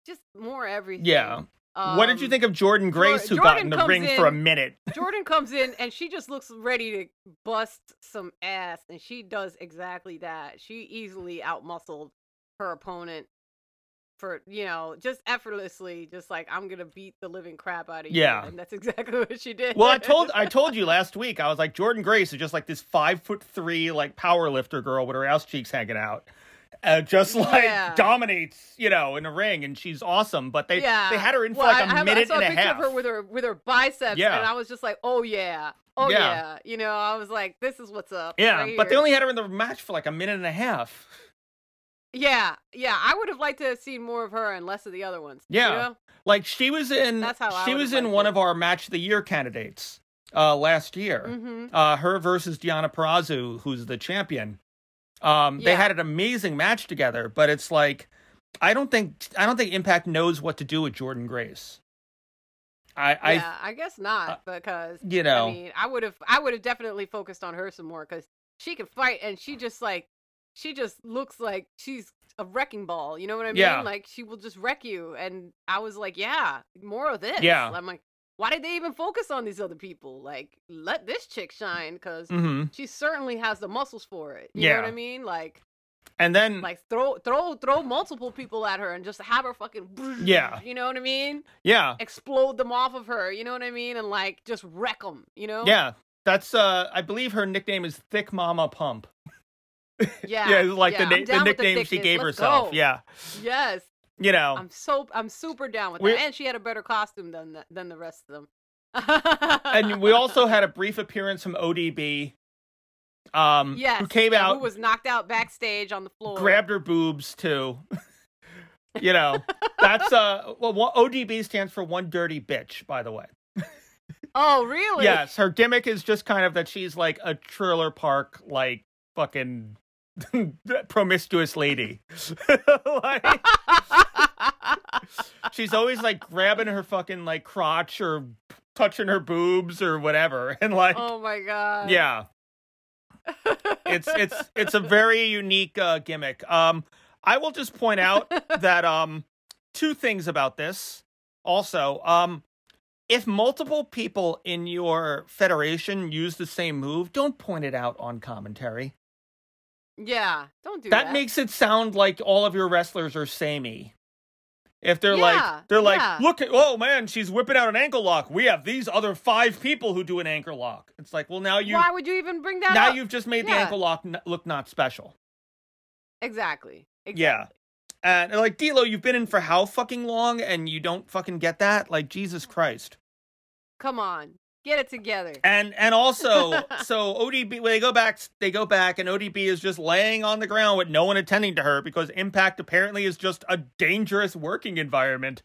just more everything. Yeah. what did you Um, think of Jordynne Grace who got in the ring for a minute? Jordynne comes in and she just looks ready to bust some ass, and she does exactly that. She easily outmuscled her opponent for you know just effortlessly, just like I'm gonna beat the living crap out of you. Yeah. and that's exactly what she did. Well, I told I told you last week. I was like Jordynne Grace is just like this five foot three like power lifter girl with her ass cheeks hanging out, uh, just like Yeah. dominates you know in the ring, and she's awesome. But they yeah, they had her in for Well, like I- a I have- minute I saw and a picture half. of her with her with her biceps, Yeah. and I was just like, oh yeah, oh Yeah. yeah. You know, I was like, this is what's up. yeah, right but they only had her in the match for like a minute and a half. Yeah, yeah. I would have liked to have seen more of her and less of the other ones. you Yeah. know? Like she was in That's how I she was in one it. of our match of the year candidates uh last year. Mhm. uh, her versus Deonna Purrazzo, who's the champion. Um, They had an amazing match together, but it's like I don't think I don't think Impact knows what to do with Jordynne Grace. I, I yeah, I guess not because you know, I mean, I would have, I would have definitely focused on her some more because she can fight and she just like, she just looks like she's a wrecking ball. You know what I mean? Yeah. Like she will just wreck you. And I was like, yeah, more of this. Yeah. I'm like, why did they even focus on these other people? Like, let this chick shine because hmm she certainly has the muscles for it. You know what I mean? Like, and then like throw, throw, throw multiple people at her and just have her fucking. Yeah. You know what I mean? yeah, Explode them off of her. You know what I mean? And like just wreck them. You know? yeah. That's uh, I believe her nickname is Thick Mama Pump. Yeah. yeah, like yeah, the, na- the nickname she gave Let's herself. go. Yeah, Yes. you know. I'm so I'm super down with that. And she had a better costume than the, than the rest of them. and we also had a brief appearance from ODB, um, yes, who came yeah, out, who was knocked out backstage on the floor. grabbed her boobs too. you know, that's uh, well, ODB stands for one dirty bitch, by the way. Oh, really? Yes, her gimmick is just kind of that she's like a trailer park, like fucking promiscuous lady. like, she's always like grabbing her fucking like crotch or touching her boobs or whatever, and like, oh my god. yeah, it's it's it's a very unique uh, gimmick. Um, I will just point out that um, two things about this. Also, um, if multiple people in your federation use the same move, don't point it out on commentary. Yeah. Don't do That that. makes it sound like all of your wrestlers are samey. If they're Yeah, like, they're like, yeah. look at, oh man, she's whipping out an ankle lock. We have these other five people who do an ankle lock. It's like, well, now you, Why would you even bring that now up? you've just made the ankle lock n- look not special. Exactly. exactly. Yeah. And like D'Lo, you've been in for how fucking long, and you don't fucking get that? Like Jesus Christ. Come on. Get it together. And and also, so ODB when they go back, they go back, and ODB is just laying on the ground with no one attending to her because Impact apparently is just a dangerous working environment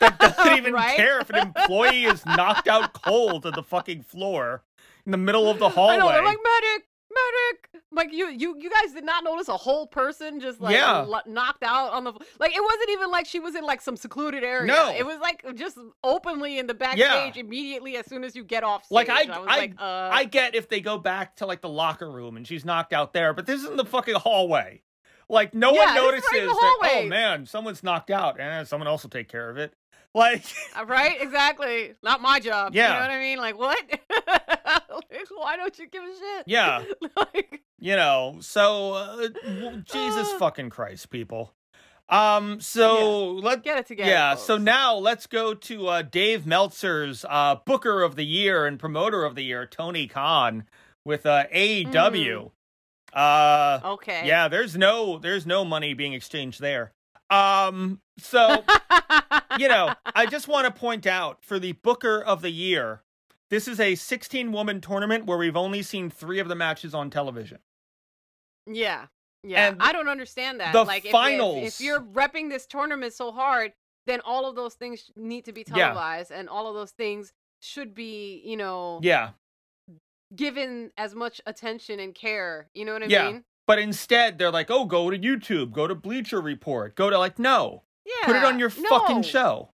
that doesn't even Right? care if an employee is knocked out cold to the fucking floor in the middle of the I hallway. know. They're like medic, medic. Like you, you, you guys did not notice a whole person just like Yeah. lo- knocked out on the like. It wasn't even like she was in like some secluded area. No. it was like just openly in the backstage immediately as soon as you get off. Stage. Like, I- was I- like, uh, I get if they go back to like the locker room and she's knocked out there, but this is in the fucking hallway. Like no Yeah, one notices right that. Oh man, someone's knocked out, and someone else will take care of it. Like Uh, right? Exactly. Not my job. Yeah. You know what I mean? Like what? Like, Why don't you give a shit? yeah, like, you know. So uh, Jesus Uh. fucking Christ, people. Um. So let's get it together. yeah. So now let's go to uh, Dave Meltzer's uh, Booker of the Year and Promoter of the Year, Tony Khan, with uh, AEW. Uh. Okay. Yeah, there's no there's no money being exchanged there. Um so, you know, I just want to point out for the Booker of the Year, this is a 16 woman tournament where we've only seen 3 of the matches on television. Yeah. Yeah. And I don't understand that. the like if- if, finals- if, you're repping this tournament so hard, then all of those things need to be Yeah. televised and all of those things should be, you know, Yeah. given as much attention and care. You know what I Yeah. mean? But instead they're like, "Oh, go to YouTube, go to Bleacher Report, go to like no. Yeah. Put it on your no. fucking show."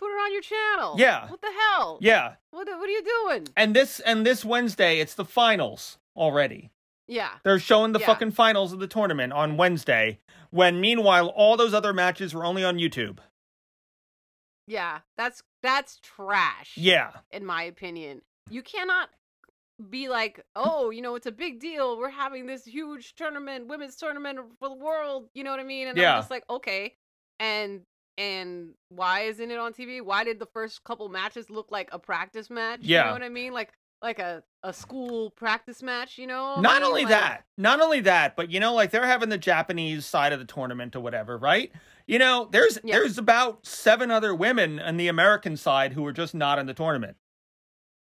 Put it on your channel. Yeah. What the hell? Yeah. What the- what are you doing? And this and this Wednesday it's the finals already. Yeah. They're showing the Yeah. fucking finals of the tournament on Wednesday, when meanwhile all those other matches were only on YouTube. Yeah. That's that's trash. Yeah. in my opinion. You cannot be like, oh, you know, it's a big deal. We're having this huge tournament, women's tournament for the world. You know what I mean? And Yeah. I'm just like, okay. And and why isn't it on TV? Why did the first couple matches look like a practice match? Yeah. You know what I mean? Like like a, a school practice match, you know? I Not mean, only like- that, not only that, but you know, like they're having the Japanese side of the tournament or whatever, right? You know, there's Yeah. there's about seven other women on the American side who are just not in the tournament.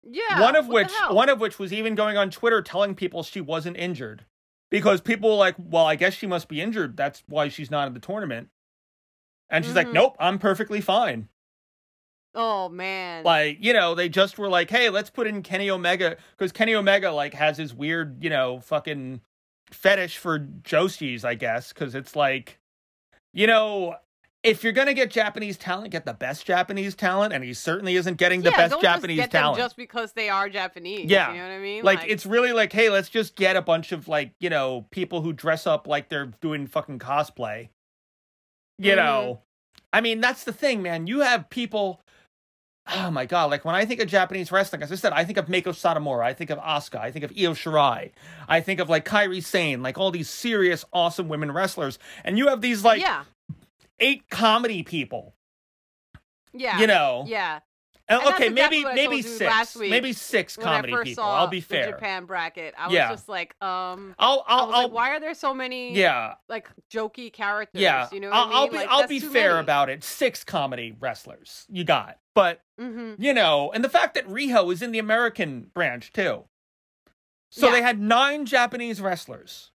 Yeah. one of which one of which was even going on Twitter telling people she wasn't injured. Because people were like, well, I guess she must be injured. That's why she's not in the tournament. And she's like, Mhm. nope, I'm perfectly fine. Oh man. like you know they just were like hey let's put in kenny omega because kenny omega like has his weird you know fucking fetish for joshis i guess because it's like you know if you're gonna get japanese talent get the best japanese talent and he certainly isn't getting the yeah, best japanese just talent just because they are Japanese. Yeah. You know what I mean? like, it's really like hey let's just get a bunch of like you know people who dress up like they're doing fucking cosplay you Mhm. know i mean that's the thing man you have people oh my god like when i think of japanese wrestling as i said i think of meiko satomura i think of asuka i think of io shirai i think of like kairi sane like all these serious awesome women wrestlers and you have these like yeah. Eight comedy people Yeah. you know Yeah. And, And okay, exactly maybe maybe six, last week maybe six comedy people. I'll be fair. Japan bracket. I was just like, um, I'll I I'll, was I'll like, why are there so many yeah like jokey characters? yeah. you know, I'll, I mean? I'll be Like, I'll be fair many. about it. Six comedy wrestlers you got, but Mm-hmm. you know, and the fact that Riho is in the American branch too. So Yeah. they had nine Japanese wrestlers.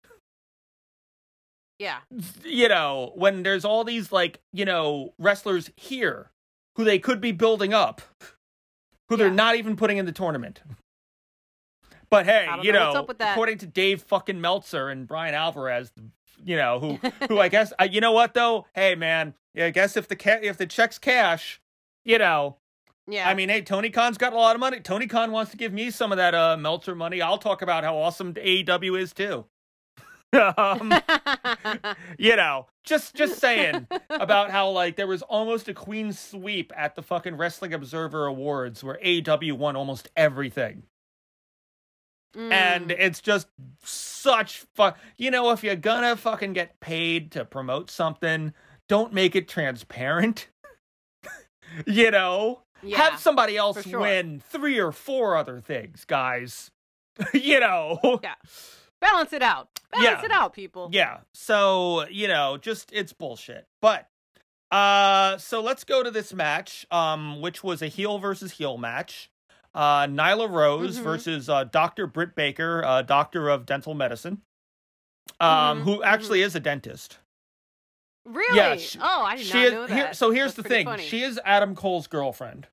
Yeah, You know, when there's all these like, you know, wrestlers here who they could be building up, who they're not even putting in the tournament. But hey, you know know, up with that. according to Dave fucking Meltzer and Bryan Alvarez, you know, who who I guess uh, you know what though? Hey man, yeah, I guess if the ca- if the checks cash, you know, yeah. I mean, hey, Tony Khan's got a lot of money. Tony Khan wants to give me some of that uh Meltzer money. I'll talk about how awesome AEW is too. Um, you know, just just saying about how like there was almost a queen sweep at the fucking Wrestling Observer Awards where AEW won almost everything. And Mm. it's just such fun. You know, if you're gonna fucking get paid to promote something, don't make it transparent. you know, yeah. have somebody else sure. win three or four other things, guys. you know. Yeah. Balance it out. Balance Yeah. it out, people. Yeah. So, you know, just it's bullshit. But uh so let's go to this match, um, which was a heel versus heel match. Uh Nyla Rose Mhm. versus uh Dr. Britt Baker, uh doctor of dental medicine. Um, Mhm, who actually is a dentist. Really? Yeah, she- oh, I did not is know here that. so here's That's the thing. funny. She is Adam Cole's girlfriend.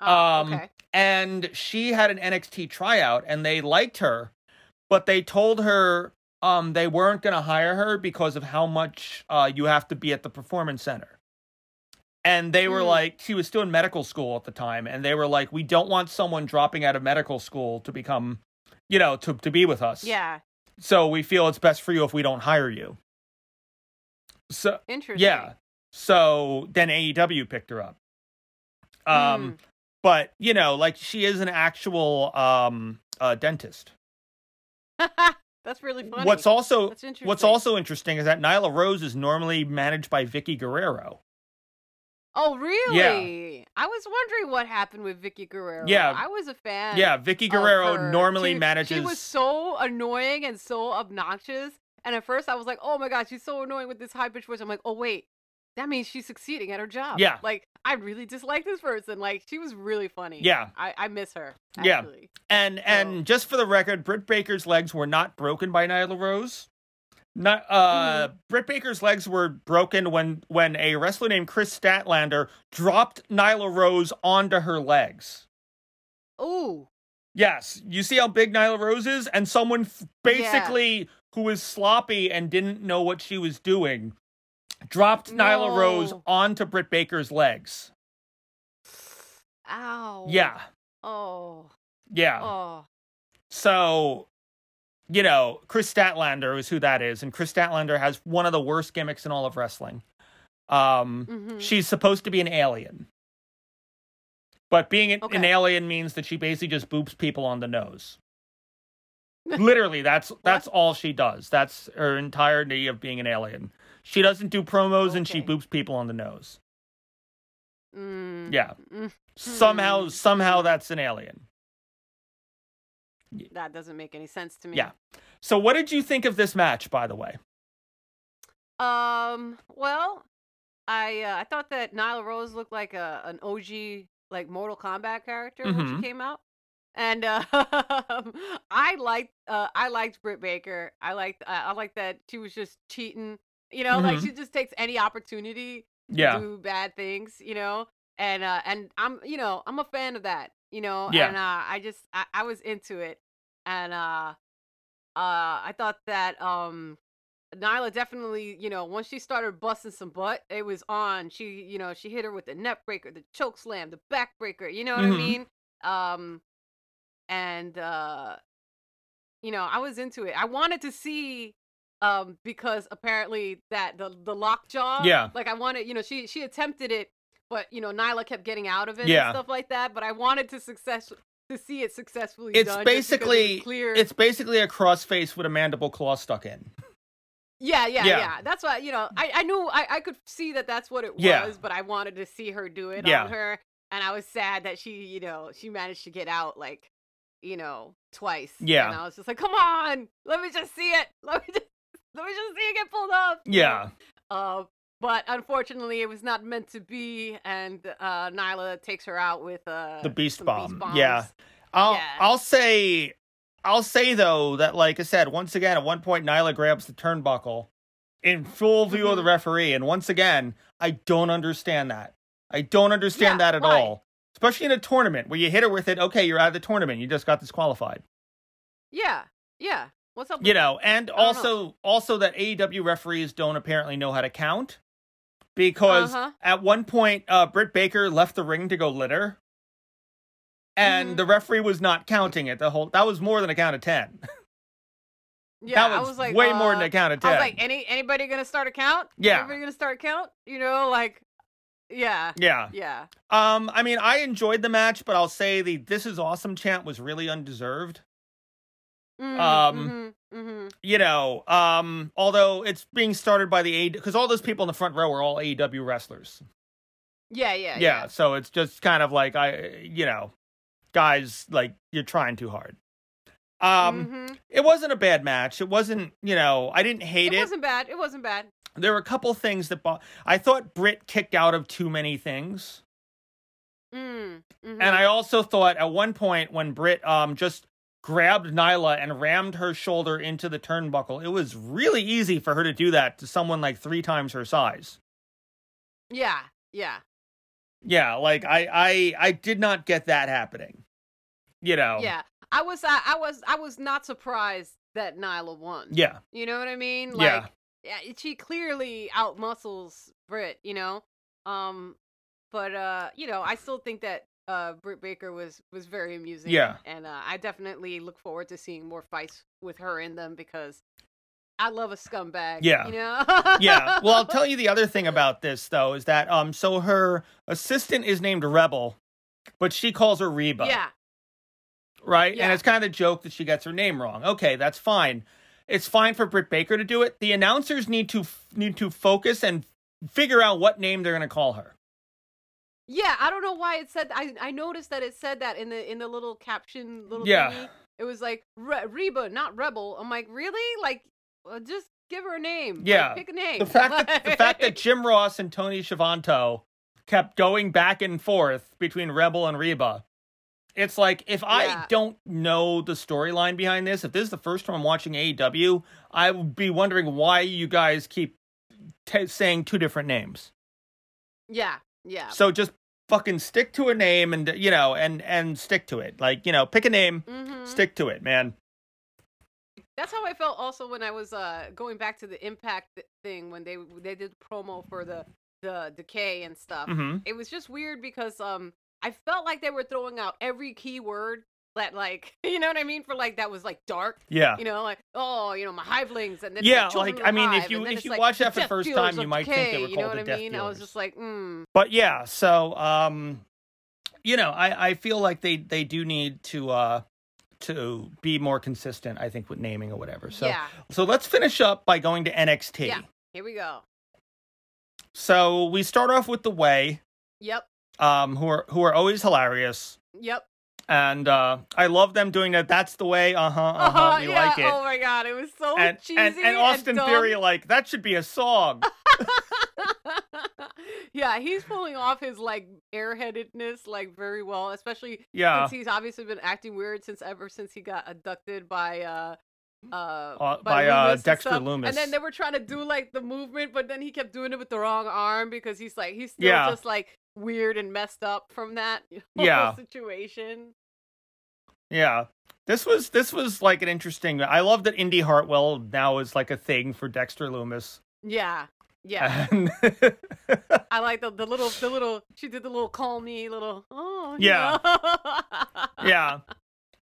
Oh, um, okay. and she had an NXT tryout and they liked her, but they told her um they weren't going to hire her because of how much uh you have to be at the performance center. And they were Mm. like she was still in medical school at the time and they were like we don't want someone dropping out of medical school to become you know to to be with us. Yeah, So we feel it's best for you if we don't hire you. So interesting. yeah. So then AEW picked her up. Um Mm. but you know like she is an actual um uh dentist That's really funny. what's also what's also interesting is that nyla rose is normally managed by vickie guerrero Oh, really? Yeah. I was wondering what happened with Vickie Guerrero. Yeah. I was a fan. yeah vickie guerrero normally She- manages She was so annoying and so obnoxious. And at first, I was like, "Oh my god, she's so annoying with this high pitched voice." I'm like, "Oh wait, that means she's succeeding at her job." Yeah. Like I really dislike this person. Like she was really funny. Yeah. I, I miss her. Yeah. Actually. and and just for the record britt baker's legs were not broken by nyla rose not uh Mm-hmm. britt baker's legs were broken when when a wrestler named kris statlander dropped nyla rose onto her legs Ooh. Yes, you see how big Nyla Rose is, and someone f- basically who was sloppy and didn't know what she was doing dropped Nyla Rose onto Britt Baker's legs. Ow. Yeah, Oh. yeah. Oh. So, you know, Kris Statlander is who that is, and Kris Statlander has one of the worst gimmicks in all of wrestling. Um, hmm she's supposed to be an alien, but being an, an alien means that she basically just boops people on the nose. Literally, that's that's all she does. That's her entirety of being an alien. She doesn't do promos and she boops people on the nose. Mm. Yeah. Mm. Somehow, somehow that's an alien. That doesn't make any sense to me. Yeah. So, what did you think of this match, by the way? Um. Well, I uh, I thought that Nyla Rose looked like a an OG like Mortal Kombat character when Mhm. she came out, and uh, I liked uh, I liked Britt Baker. I liked I liked that she was just cheating. You know, like Mhm. she just takes any opportunity to Yeah. do bad things. You know, and uh, and I'm you know I'm a fan of that. You know, Yeah. and uh, I just I, I was into it, and uh, uh, I thought that um. Nyla definitely, you know, once she started busting some butt, it was on. She, you know, she hit her with the neck breaker, the choke slam, the back breaker. You know what Mhm. I mean? Um, and uh, you know, I was into it. I wanted to see, um, because apparently that the the lockjaw, Yeah. like I wanted, you know, she she attempted it, but you know, Nyla kept getting out of it Yeah. and stuff like that. But I wanted to success to see it successfully. It's done because it basically clear. it's basically a crossface with a mandible claw stuck in. Yeah, yeah, Yeah. yeah, That's why you know I, I knew I, I could see that that's what it was, Yeah. but I wanted to see her do it Yeah. on her. and I was sad that she, you know, she managed to get out like, you know, twice. Yeah. And I was just like, come on, let me just see it. Let me just, let me just see it get pulled up. Yeah. Uh, but unfortunately, it was not meant to be, and uh, Nyla takes her out with uh, The beast bomb. bombs. Yeah. I'll Yeah. I'll say I'll say though that like I said, once again, at one point Nyla grabs the turnbuckle in full view of the Mhm. referee, and once again, I don't understand that. I don't understand Yeah, that at why? all. Especially in a tournament where you hit her with it, okay, you're out of the tournament. You just got disqualified. Yeah, yeah. What's up? You know, and I don't know. also also that AEW referees don't apparently know how to count. Because Uh-huh. at one point, uh, Britt Baker left the ring to go litter, and Mhm. the referee was not counting it. The whole that was more than a count of ten. Yeah, that I was, was like, way more than uh, a count of I ten. was like, any anybody gonna start a count? Yeah. Anybody gonna start a count? You know, like, yeah, yeah. yeah. Um. I mean, I enjoyed the match, but I'll say the "This is awesome" chant was really undeserved. Mm, Um, mhm, mhm. You know, um, although it's being started by the A because all those people in the front row are all AEW wrestlers. yeah, yeah, yeah, so it's just kind of like I, you know, guys, like you're trying too hard. Um, Mhm. it wasn't a bad match. It wasn't, you know, I didn't hate it it. wasn't bad. It wasn't bad. There were a couple things that bo- I thought Britt kicked out of too many things, Mm, mhm. and I also thought at one point when Britt um just grabbed Nyla and rammed her shoulder into the turnbuckle, it was really easy for her to do that to someone like three times her size. yeah, yeah, Yeah, like I I I did not get that happening. You know. yeah. I was, I, I was, I was not surprised that Nyla won. Yeah. You know what I mean? Yeah. Like, yeah, she clearly outmuscles Britt, you know? Um, but, uh, you know, I still think that uh, Britt Baker was, was very amusing. Yeah. And uh, I definitely look forward to seeing more fights with her in them because I love a scumbag. Yeah. You know? yeah. Well, I'll tell you the other thing about this though is that um so her assistant is named Rebel, but she calls her Reba. Yeah. Right? And it's kind of a joke that she gets her name wrong. Okay, that's fine. It's fine for Britt Baker to do it. The announcers need to need to focus and figure out what name they're going to call her. Yeah, I don't know why it said. I I noticed that it said that in the in the little caption, little Yeah. thingy. It was like Re- Reba, not Rebel. I'm like, really? Like, uh, just give her a name. Like, Yeah. pick a name. The fact that the fact that Jim Ross and Tony Schiavone kept going back and forth between Rebel and Reba. It's like if I Yeah. don't know the storyline behind this, if this is the first time I'm watching AEW, I would be wondering why you guys keep t- saying two different names. yeah, yeah. So just fucking stick to a name and you know and and stick to it. Like, you know, pick a name, hmm stick to it, man. That's how I felt also when I was uh going back to the Impact thing when they they did promo for the the decay and stuff. Mm-hmm. It was just weird because um I felt like they were throwing out every keyword that like you know what I mean for like that was like dark. Yeah. You know, like oh, you know, my hivelings, and then Yeah, like, I mean, if you- if you like, watch that for the first time, you might think they decay, were you know called what I Death mean? I was just like, mm, but yeah so um you know i i feel like they they do need to uh to be more consistent i think with naming or whatever so yeah. so let's finish up by going to nxt Yeah. Here we go. so we start off with the way Yep. um who are who are always hilarious Yep. And uh i love them doing that that's the way uh-huh uh-huh, Uh-huh, we yeah. like it Oh my god, it was so and, cheesy and and austin dumb. theory like that should be a song yeah, he's pulling off his like airheadedness like very well, especially yeah since he's obviously been acting weird since ever since he got abducted by uh uh, Uh, by, uh, Loomis and Dexter stuff. Loomis. And then they were trying to do like the movement, but then he kept doing it with the wrong arm because he's like he's still Yeah. just like weird and messed up from that whole Yeah. situation. Yeah. This was this was like an interesting I love that Indi Hartwell now is like a thing for Dexter Loomis. Yeah. Yeah. And I like the, the little the little she did the little call me little oh Yeah. yeah. yeah.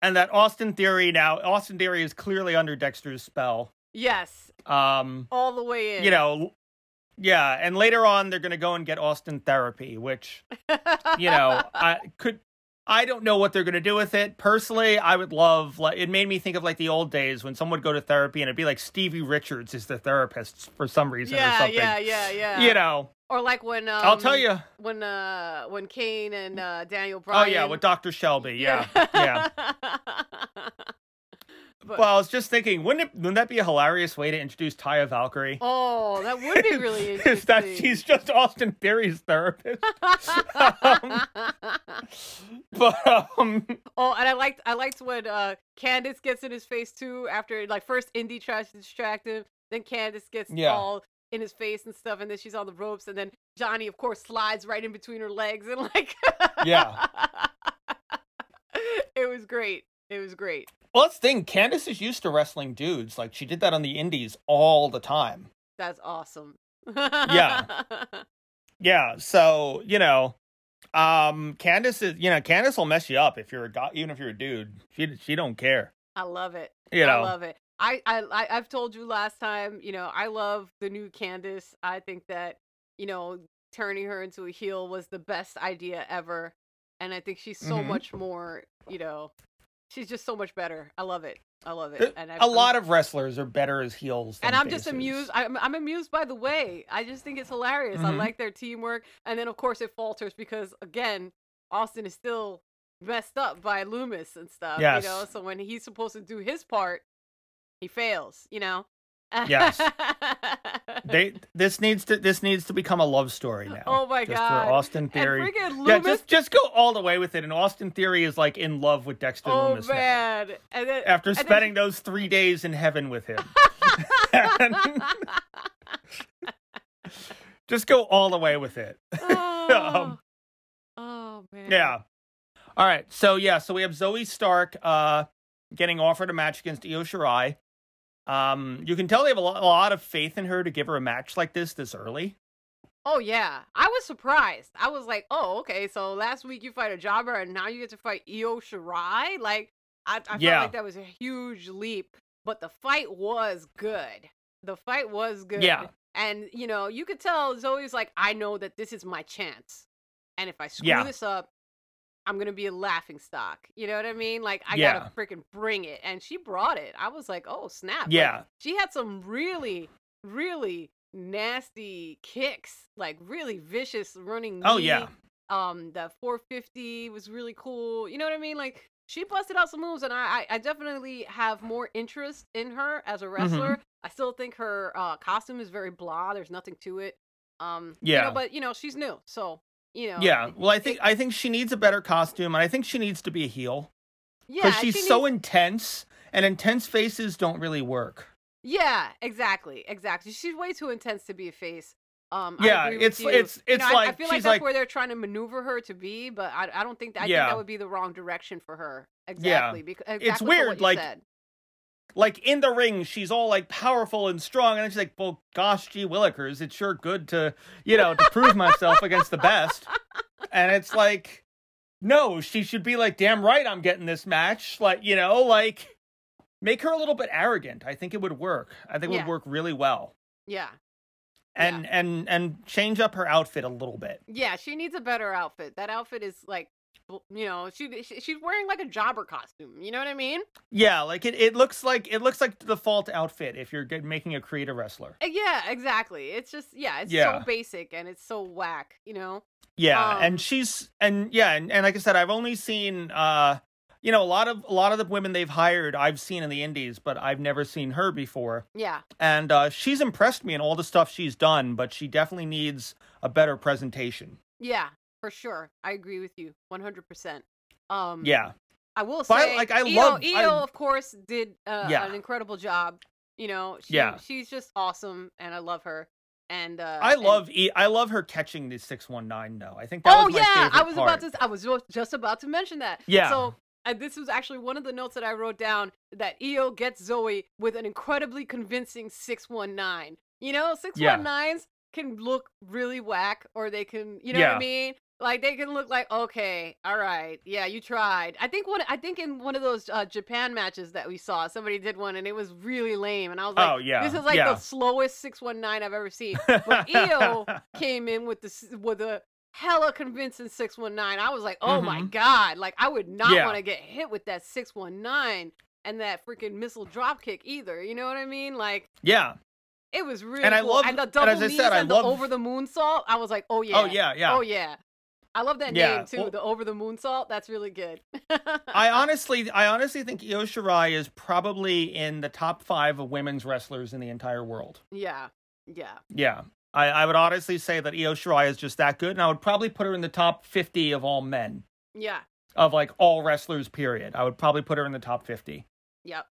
And that Austin Theory now Austin Theory is clearly under Dexter's spell. yes. Um All the way in. you know yeah, and later on they're going to go and get Austin therapy, which you know, I could I don't know what they're gonna do with it. Personally, I would love. Like, it made me think of like the old days when someone would go to therapy and it'd be like Stevie Richards is the therapist for some reason or Yeah, something. yeah, yeah, yeah. You know, or like when um, I'll tell you. when uh when Kane and uh Daniel Oh yeah, with Dr. Shelby. Yeah, yeah. But- Well, I was just thinking, wouldn't it? Wouldn't that be a hilarious way to introduce Taya Valkyrie? oh, that would be really interesting. Is that she's just Austin Theory's therapist? Um, but um, oh, and I liked I liked when uh Candice gets in his face too after like first Indi tries to distract him, then Candice gets Yeah. all in his face and stuff, and then she's on the ropes, and then Johnny of course slides right in between her legs and like Yeah. it was great. It was great. well, that's the thing. Candice is used to wrestling dudes. Like she did that on the Indies all the time. That's awesome. Yeah. Yeah. So you know, um, Candice is you know Candice will mess you up if you're a guy, even if you're a dude. She she don't care. I love it. You know. I love it. I, I I've told you last time, you know, I love the new Candice. I think that, you know, turning her into a heel was the best idea ever. And I think she's so Mhm. much more, you know, she's just so much better. I love it. I love it. And I, a lot of wrestlers are better as heels. and I'm just amused. I'm, I'm amused by the way. I just think it's hilarious. I Mhm. like their teamwork. And then, of course, it falters because, again, Austin is still messed up by Loomis and stuff. Yes. You know, so when he's supposed to do his part, he fails, you know? Yes. They this needs to this needs to become a love story now. Oh my just God. For Austin Theory. Yeah, just just go all the way with it. And Austin Theory is like in love with Dexter oh Loomis now. man. And then, After and then- spending those three days in heaven with him. And just go all the way with it. oh, oh man. Yeah. All right. So yeah, so we have Zoey Stark uh getting offered a match against Io Shirai. Um, you can tell they have a lot, a lot of faith in her to give her a match like this this early. Oh yeah, I was surprised. I was like, oh okay, so last week you fight a jobber and now you get to fight Io Shirai. Like, I, I Yeah. felt like that was a huge leap, but the fight was good. The fight was good. Yeah. and you know you could tell Zoey's like, I know that this is my chance, and if I screw Yeah. this up, I'm gonna be a laughing stock. You know what I mean? Like I Yeah. gotta freaking bring it, and she brought it. I was like, oh snap! Like, Yeah. she had some really, really nasty kicks, like really vicious running. Oh, yeah. Um, the 450 was really cool. You know what I mean? Like she busted out some moves, and I, I, I definitely have more interest in her as Mm-hmm. a wrestler. I still think her uh, costume is very blah. There's nothing to it. Um, you Yeah. know, but you know she's new, so you know. Yeah. Well, I think I think she needs a better costume, and I think she needs to be a heel yeah, because she's she so needs- intense, and intense faces don't really work. Yeah, exactly, exactly. She's way too intense to be a face. Um, Yeah, it's- you. it's- You it's know, I- I, feel like that's like- where they're trying to maneuver her to be, but I, I don't think that, I think that would be the wrong direction for her. Exactly. Because exactly for weird, like, said. Like in the ring, she's all like powerful and strong, and then she's like, "Well, gosh, gee willikers, it's sure good to, you know, to prove myself against the best." And it's like, no, she should be like, "Damn right, I'm getting this match." Like, you know, like make her a little bit arrogant. I think it would work. I think it Yeah. would work really well. Yeah, And and and change up her outfit a little bit. yeah. She needs a better outfit. That outfit is like, you know, she, she she's wearing like a jobber costume. You know what I mean? Yeah, like it, it looks like it looks like the default outfit if you're making a creative wrestler. Uh, Yeah, exactly. It's just yeah, it's Yeah. so basic and it's so whack. You know? Yeah, Um, and she's and yeah, and, and like I said, I've only seen uh you know a lot of a lot of the women they've hired I've seen in the indies, but I've never seen her before. Yeah. And uh she's impressed me in all the stuff she's done, but she definitely needs a better presentation. Yeah, for sure. I agree with you 100%. Um Yeah. I will But I- say like, I Io, love- Io, I- of course did uh, Yeah. an incredible job. You know, she, Yeah. she's just awesome and I love her. And uh I and- love e- I love her catching the 619 though. I think that Oh was my yeah, I was part. about to I was just about to mention that. Yeah. So uh, this was actually one of the notes that I wrote down that Io gets Zoey with an incredibly convincing 619. You know, 619s can look really whack or they can, you know what I mean? Like they can look like okay, all right, yeah, you tried. I think one, I think in one of those uh, Japan matches that we saw, somebody did one and it was really lame, and I was like, Oh, yeah, this is like yeah. the slowest six one nine I've ever seen. But Io came in with the with a hella convincing 619. I was like, oh my Mhm. god. Like I would not Yeah. want to get hit with that 619 and that freaking missile drop kick either. You know what I mean? Like Yeah. it was really And I cool. love- and the and double as I knees said, I and the love- over the moon salt. I was like, oh yeah. Oh yeah, yeah. Oh yeah. I love that Yeah, name too. well- the over the moon salt. That's really good. I honestly, I honestly think Io Shirai is probably in the top five of women's wrestlers in the entire world. yeah. Yeah. Yeah, I, I would honestly say that Io Shirai is just that good, and I would probably put her in the top fifty of all men Yeah. of like all wrestlers. Period. I would probably put her in the top fifty. Yep.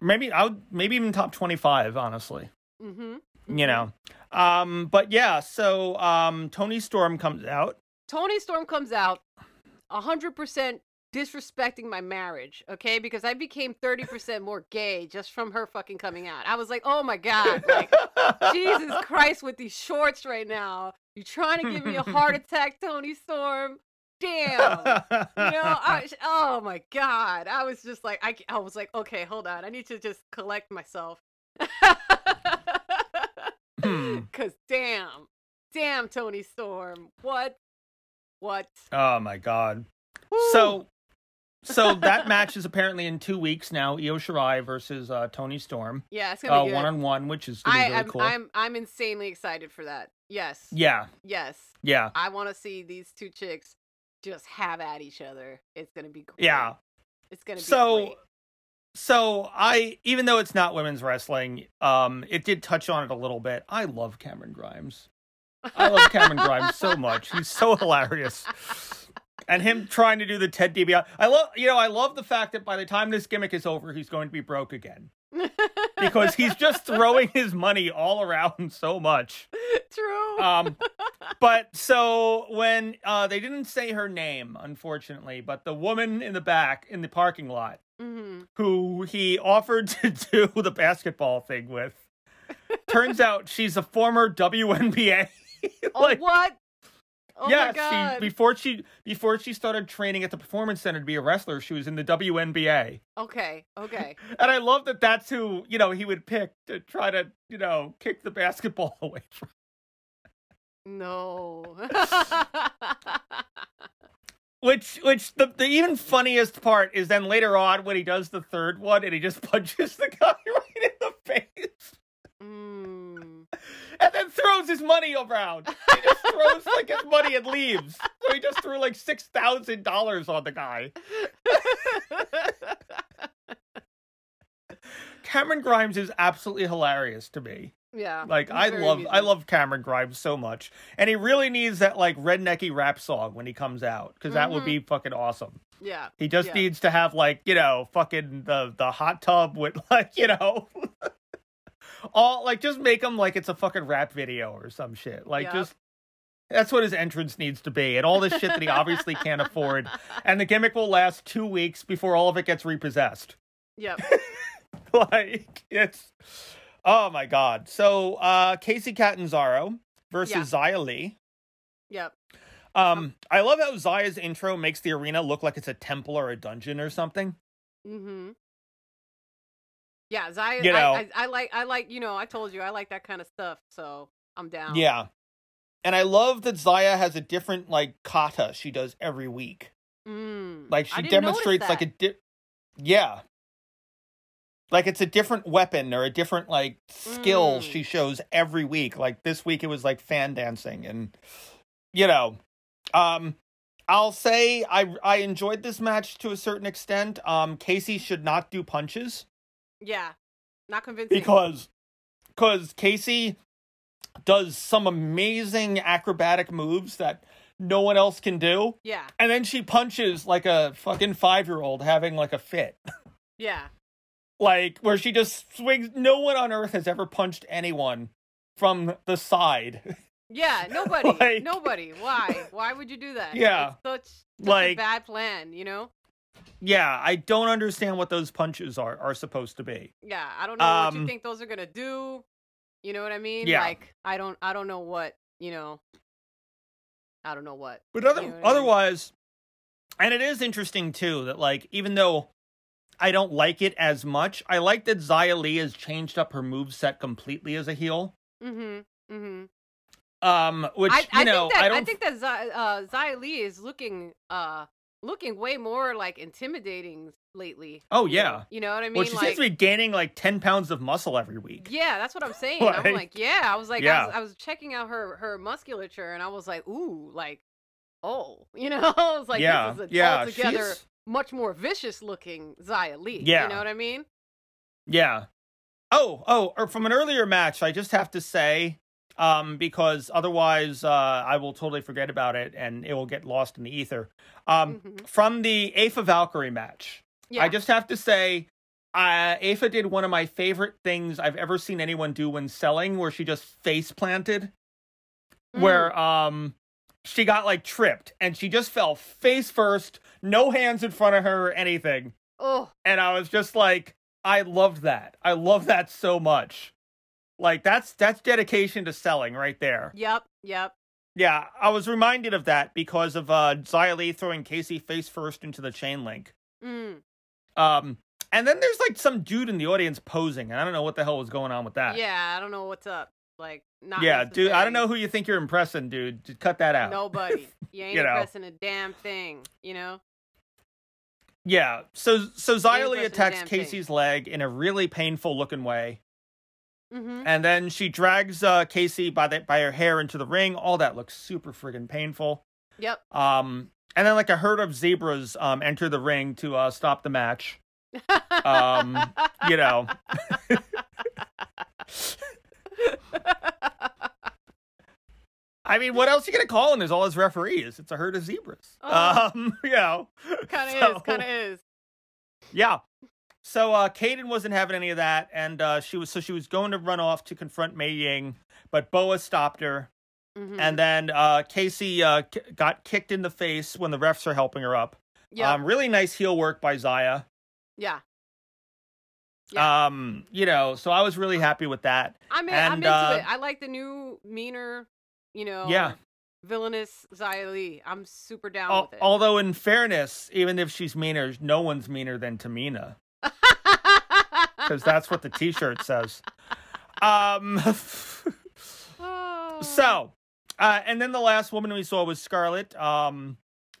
Maybe I would, maybe even top twenty-five. Honestly, Mm-hmm. you know. Um, but yeah, so um, Toni Storm comes out. Toni Storm comes out 100% disrespecting my marriage, okay? Because I became 30% more gay just from her fucking coming out. I was like, oh my God. Like, Jesus Christ with these shorts right now. you're trying to give me a heart attack, Toni Storm? Damn. You know, I, oh my God. I was just like, I, I was like, okay, hold on. I need to just collect myself. Hmm. Because damn. Damn, Toni Storm. What? What? oh my god. Woo. So, so that match is apparently in two weeks now. Io Shirai versus uh, Toni Storm, yeah, it's gonna be one on one, which is gonna be I, really I'm, cool. I'm I'm insanely excited for that. Yes. Yeah, Yes. yeah, I want to see these two chicks just have at each other. It's gonna be great. yeah. It's gonna be So, great. so I, even though it's not women's wrestling, um, it did touch on it a little bit. I love Cameron Grimes. I love Cameron Grimes so much. He's so hilarious. And him trying to do the Ted DiBiase. I love, you know, I love the fact that by the time this gimmick is over, he's going to be broke again because he's just throwing his money all around so much. True. Um, but so when uh, they didn't say her name, unfortunately, but the woman in the back in the parking lot hmm who he offered to do the basketball thing with, turns out she's a former WNBA. Oh like, what? Oh yeah, my god. she before she before she started training at the performance center to be a wrestler, she was in the WNBA. Okay. Okay. And I love that that's who, you know, he would pick to try to, you know, kick the basketball away from. No. Which which the, the even funniest part is then later on when he does the third one and he just punches the guy right in the face mm. And then throws his money around. He just throws like his money and leaves. So he just threw like six thousand dollars on the guy. Cameron Grimes is absolutely hilarious to me. yeah. Like I love I love Cameron Grimes so much, and he really needs that like rednecky rap song when he comes out because that would Mhm. be fucking awesome. Yeah. He just Yeah. needs to have like you know fucking the the hot tub with like you know all like just make him like it's a fucking rap video or some shit. Like Yep. just that's what his entrance needs to be, and all this shit that he obviously can't afford. And the gimmick will last two weeks before all of it gets repossessed. Yep. like it's oh my god. So uh Kacy Catanzaro versus Xia Li. Yep. Um I love how Xia's intro makes the arena look like it's a temple or a dungeon or something. Mm-hmm. Yeah, Xia. You I, know. I, I like. I like. You know, I told you I like that kind of stuff, so I'm down. Yeah. And I love that Xia has a different like kata she does every week. Mm. Like I she demonstrates like a di- Yeah. Like it's a different weapon or a different like skill Mm. she shows every week. Like this week it was like fan dancing and you know, um I'll say I I enjoyed this match to a certain extent. Um Kacy should not do punches Yeah, not convincing. because cuz Kacy does some amazing acrobatic moves that no one else can do. yeah, And then she punches like a fucking 5-year-old having like a fit. yeah, like where she just swings no one on earth has ever punched anyone from the side yeah. Nobody, Like- nobody. Why? Why would you do that? Yeah. it's such, such Like- a bad plan. You know? Yeah i don't understand what those punches are are supposed to be Yeah, I don't know what you Um, think those are gonna do. You know what I mean? Yeah. Like, I don't, I don't know what. You know, I don't know what. but other, You know what I mean? otherwise and it is interesting too that like even though i don't like it as much i like that Xia Li has changed up her move set completely as a heel Mm-hmm. Mm-hmm. Um, which I, you I know, think that I don't. I think that uh, Li is looking uh looking way more like intimidating lately. oh yeah. you know what I mean? well, she like, seems to be gaining like ten pounds of muscle every week. Yeah, that's what I'm saying. Like- I'm like, yeah. I was like, I, was, I was checking out her her musculature, and I was like, ooh, like, oh, you know, I was like, yeah, this is a yeah. altogether she's- much more vicious looking Xia Li. Yeah. you know what I mean? Yeah. Oh, oh, or from an earlier match, I just have to say, um, because otherwise, uh, I will totally forget about it and it will get lost in the ether. Um, Mhm. from the Aoife Valkyrie match, Yeah, I just have to say, uh, Afa did one of my favorite things I've ever seen anyone do when selling, where she just face planted, Mm. where um she got like tripped and she just fell face first, no hands in front of her or anything oh, and I was just like, I love that. I love that so much. Like that's that's dedication to selling right there. yep, yep. Yeah, I was reminded of that because of uh Xia throwing Kacy face first into the chain link. Mm. Um and then there's like some dude in the audience posing, and I don't know what the hell was going on with that. Yeah, I don't know what's up. Like, not yeah, dude, I don't know who you think you're impressing, dude. Just cut that out. Nobody. You ain't You know. impressing a damn thing. You know. Yeah. So so Xia Li impressing a attacks damn thing. Kacy's leg in a really painful looking way. Mm-hmm. and then she drags uh, Kacy by the by her hair into the ring. All that looks super friggin' painful. Yep. Um, and then like a herd of zebras um enter the ring to uh stop the match. Um, You know, I mean, what else are you gonna call him? There's all his referees. It's a herd of zebras. Oh. Um, you know, kind of So- is. Kind of is. yeah. So uh Kayden wasn't having any of that, and uh she was so she was going to run off to confront Mei Ying, but Boa stopped her. Mhm. And then uh, Kacy uh, k- got kicked in the face when the refs are helping her up. yeah. Um, really nice heel work by Xia. yeah. Yeah. Um, you know, so I was really happy with that. I'm, in, I'm and, into uh, it. I like the new, meaner, you know, Yeah. villainous Xia Li. I'm super down Al- with it. although, in fairness, even if she's meaner, no one's meaner than Tamina because that's what the T-shirt says. Um, so, uh, and then the last woman we saw was Scarlett. Um,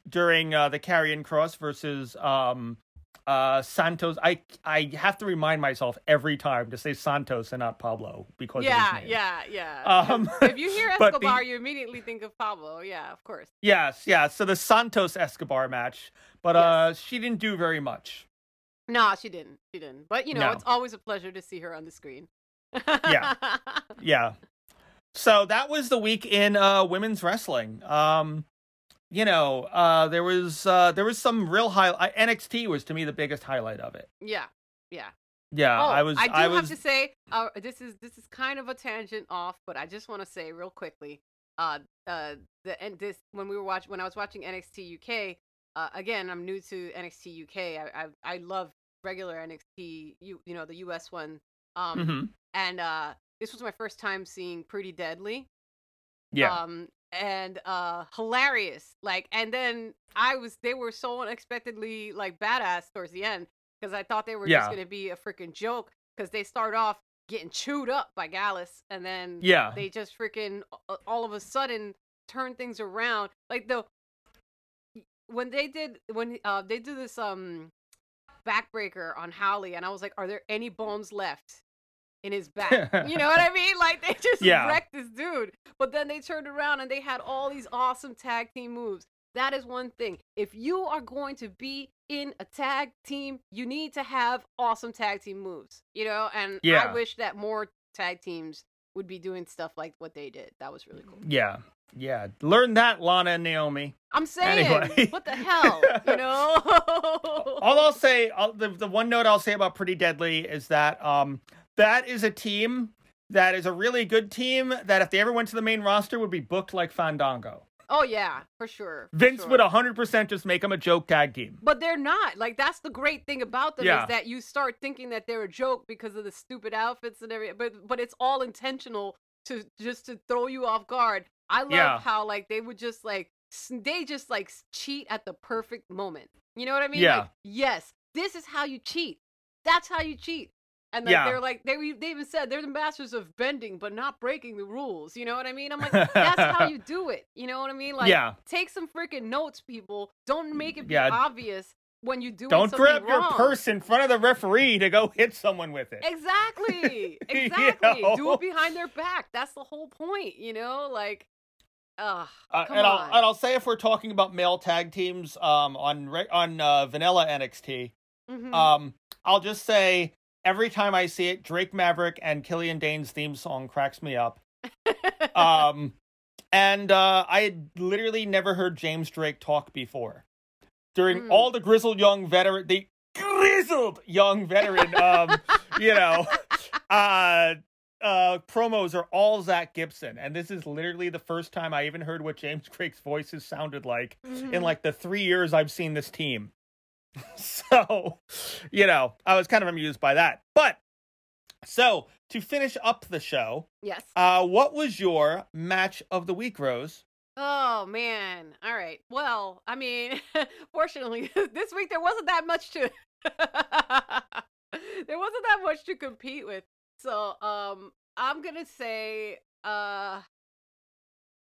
during uh, the Karrion Kross versus um, uh, Santos. I I have to remind myself every time to say Santos and not Pablo because yeah, yeah, yeah. Um, if you hear Escobar, you immediately think of Pablo. Yeah, of course. Yes, yeah. So the Santos Escobar match, but uh, she didn't do very much. No, she didn't. She didn't. But you know, No. it's always a pleasure to see her on the screen. Yeah. Yeah. So that was the week in uh, women's wrestling. Um, you know, uh, there was uh, there was some real high. NXT was to me the biggest highlight of it. yeah. Yeah. Yeah, oh, I was. I do I was. have to say, uh, this is this is kind of a tangent off, but I just want to say real quickly, uh, uh, the and this when we were watching when I was watching NXT UK, uh, again, I'm new to NXT UK. I I, I love regular NXT, you you know the US one, um, Mhm. and uh, this was my first time seeing Pretty Deadly. Yeah. Um, and uh, hilarious. Like, and then I was, they were so unexpectedly like badass towards the end because I thought they were Yeah. just gonna be a freaking joke because they start off getting chewed up by Gallus and then yeah. they just freaking all of a sudden turn things around. Like the when they did when uh they did this um backbreaker on Howley and I was like, are there any bones left? In his back, you know what I mean? Like they just Yeah. wrecked this dude, but then they turned around and they had all these awesome tag team moves. That is one thing. If you are going to be in a tag team, you need to have awesome tag team moves, you know? And Yeah. I wish that more tag teams would be doing stuff like what they did. That was really cool. yeah. Yeah. Learn that, Lana and Naomi. I'm saying, Anyway. what the hell, you know? All I'll say, I'll, the the one note I'll say about Pretty Deadly is that um that is a team that is a really good team that if they ever went to the main roster would be booked like Fandango. Oh yeah, for sure. for Vince sure. would 100% just make them a joke tag team. But they're not. Like that's the great thing about them Yeah. is that you start thinking that they're a joke because of the stupid outfits and everything. But but it's all intentional to just to throw you off guard. I love Yeah. how like they would just like they just like cheat at the perfect moment. You know what I mean? Yeah. Like, yes, this is how you cheat. That's how you cheat. And like Yeah. they're like they they even said they're the masters of bending but not breaking the rules. You know what I mean? I'm like, that's how you do it. You know what I mean? Like yeah. take some freaking notes, people. Don't make it be Yeah. obvious when you do it. Don't grab your wrong. purse in front of the referee to go hit someone with it. Exactly. You Exactly. Do it behind their back. That's the whole point, you know? Like ugh. Uh, Come and I'll on. and I'll say if we're talking about male tag teams um on on uh, vanilla NXT, mhm. um I'll just say every time I see it, Drake Maverick and Killian Dain's theme song cracks me up. Um and uh I had literally never heard James Drake talk before. During Mm. all the grizzled young veteran the grizzled young veteran um you know uh uh promos are all Zack Gibson and this is literally the first time I even heard what James Drake's voice has sounded like in Mhm. like the 3 years I've seen this team. so, you know, I was kind of amused by that. But so, to finish up the show, yes. uh what was your match of the week, Rose? Oh man. All right. Well, I mean, fortunately, this week there wasn't that much to there wasn't that much to compete with. So, um I'm going to say uh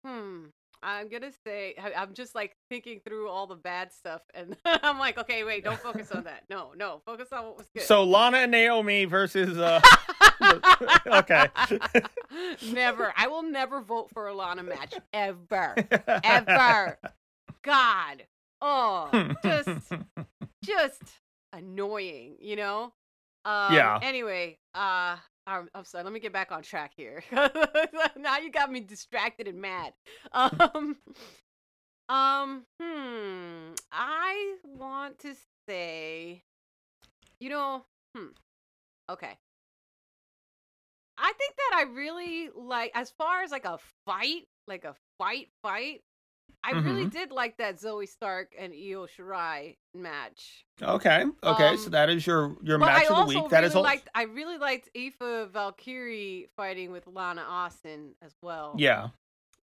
hmm I'm going to say I'm just like thinking through all the bad stuff and I'm like, okay, wait, don't focus on that. No, no, focus on what was good. So, Lana and Naomi versus uh okay. never. I will never vote for a Lana match ever. Ever. God. Oh, just just annoying, you know? Um, Yeah. Anyway, uh I'm, I'm sorry. Let me get back on track here. now you got me distracted and mad. Um, um, hmm. I want to say, you know, hmm. Okay. I think that I really like, as far as like a fight, like a fight, fight. I really Mhm. did like that Zoey Stark and Io Shirai match. okay. Okay, so Um, that is your your match I of the week. That really is all liked. I really liked Aoife Valkyrie fighting with Lana Austin as well. Yeah.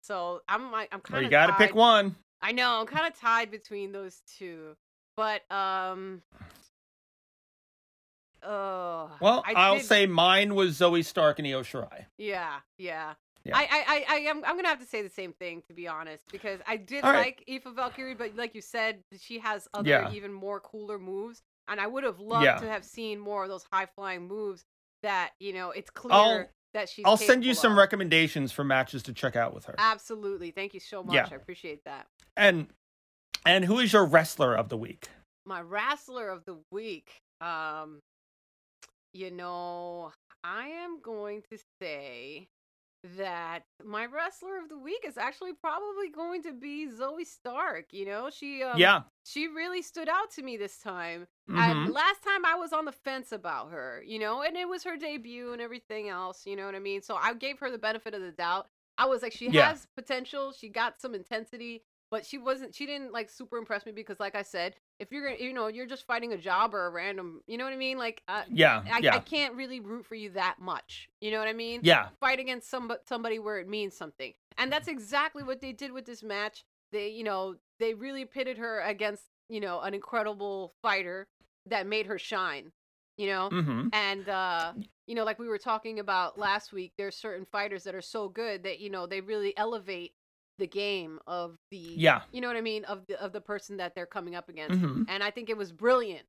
So I'm like, I'm kind of. you got to pick one. I know. I'm kind of tied between those two, but um. Oh. Well, I I'll did- say mine was Zoey Stark and Io Shirai. Yeah, yeah. Yeah. I, I, I, I am. I'm gonna have to say the same thing to be honest, because I did right. like Aoife Valkyrie, but like you said, she has other Yeah. even more cooler moves, and I would have loved Yeah. to have seen more of those high flying moves. That you know, it's clear I'll- that she's. I'll send you some of. recommendations for matches to check out with her. Absolutely, thank you so much. Yeah. I appreciate that. And and who is your wrestler of the week? My wrestler of the week. Um, you know, I am going to say that my wrestler of the week is actually probably going to be Zoey Stark. You know, she um, yeah. she really stood out to me this time. Mhm. And last time I was on the fence about her, you know, and it was her debut and everything else, you know what I mean? So I gave her the benefit of the doubt. I was like, she Yeah. has potential, she got some intensity, but she wasn't, she didn't like super impress me because, like I said, if you're gonna, you know, you're just fighting a job or a random, you know what I mean? Like, uh, Yeah. I, yeah. I can't really root for you that much. You know what I mean? yeah. fight against some somebody where it means something. And that's exactly what they did with this match. They, you know, they really pitted her against, you know, an incredible fighter that made her shine, you know? Mm-hmm. And uh, you know, like we were talking about last week, there's certain fighters that are so good that, you know, they really elevate the game of the Yeah. you know what I mean, of the of the person that they're coming up against. Mm-hmm. And I think it was brilliant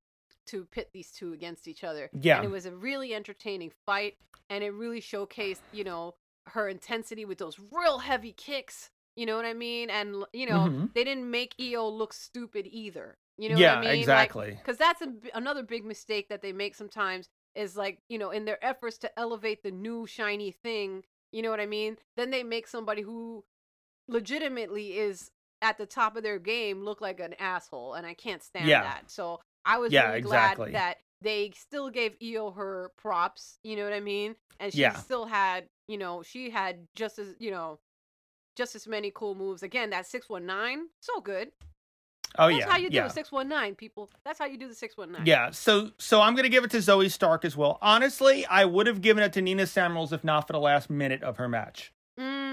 to pit these two against each other. Yeah. And it was a really entertaining fight and it really showcased, you know, her intensity with those real heavy kicks. You know what I mean? And you know, Mhm. they didn't make Io look stupid either. You know yeah. what I mean? Exactly. Because that's a another big mistake that they make sometimes is like, you know, in their efforts to elevate the new shiny thing, you know what I mean? Then they make somebody who legitimately is at the top of their game look like an asshole, and I can't stand Yeah. that. So I was Yeah, really exactly. glad that they still gave Io her props, you know what I mean? And she Yeah. still had, you know, she had just as, you know, just as many cool moves. Again, that 619, so good. oh That's yeah. That's how you do yeah. a 619, people. That's how you do the 619. Yeah, so so I'm gonna give it to Zoey Stark as well. Honestly, I would have given it to Nina Samuels if not for the last minute of her match.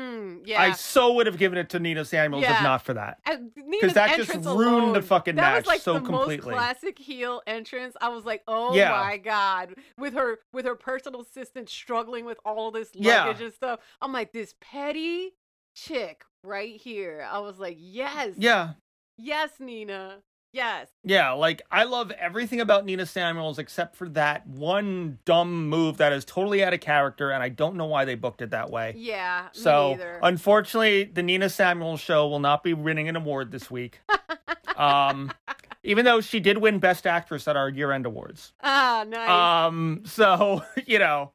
Mm, yeah. I so would have given it to Nina Samuels if not for that. Because that just ruined the fucking that match was like so the completely. most classic heel entrance. I was like, oh Yeah. my god, with her with her personal assistant struggling with all this Yeah. luggage and stuff. I'm like, this petty chick right here. I was like, yes, Yeah. yes, Nina, yes. Yeah, like I love everything about Nina Samuels except for that one dumb move that is totally out of character and I don't know why they booked it that way. Yeah, So, unfortunately, the Nina Samuels show will not be winning an award this week. um, even though she did win Best Actress at our year-end awards. ah, nice. Um, so you know,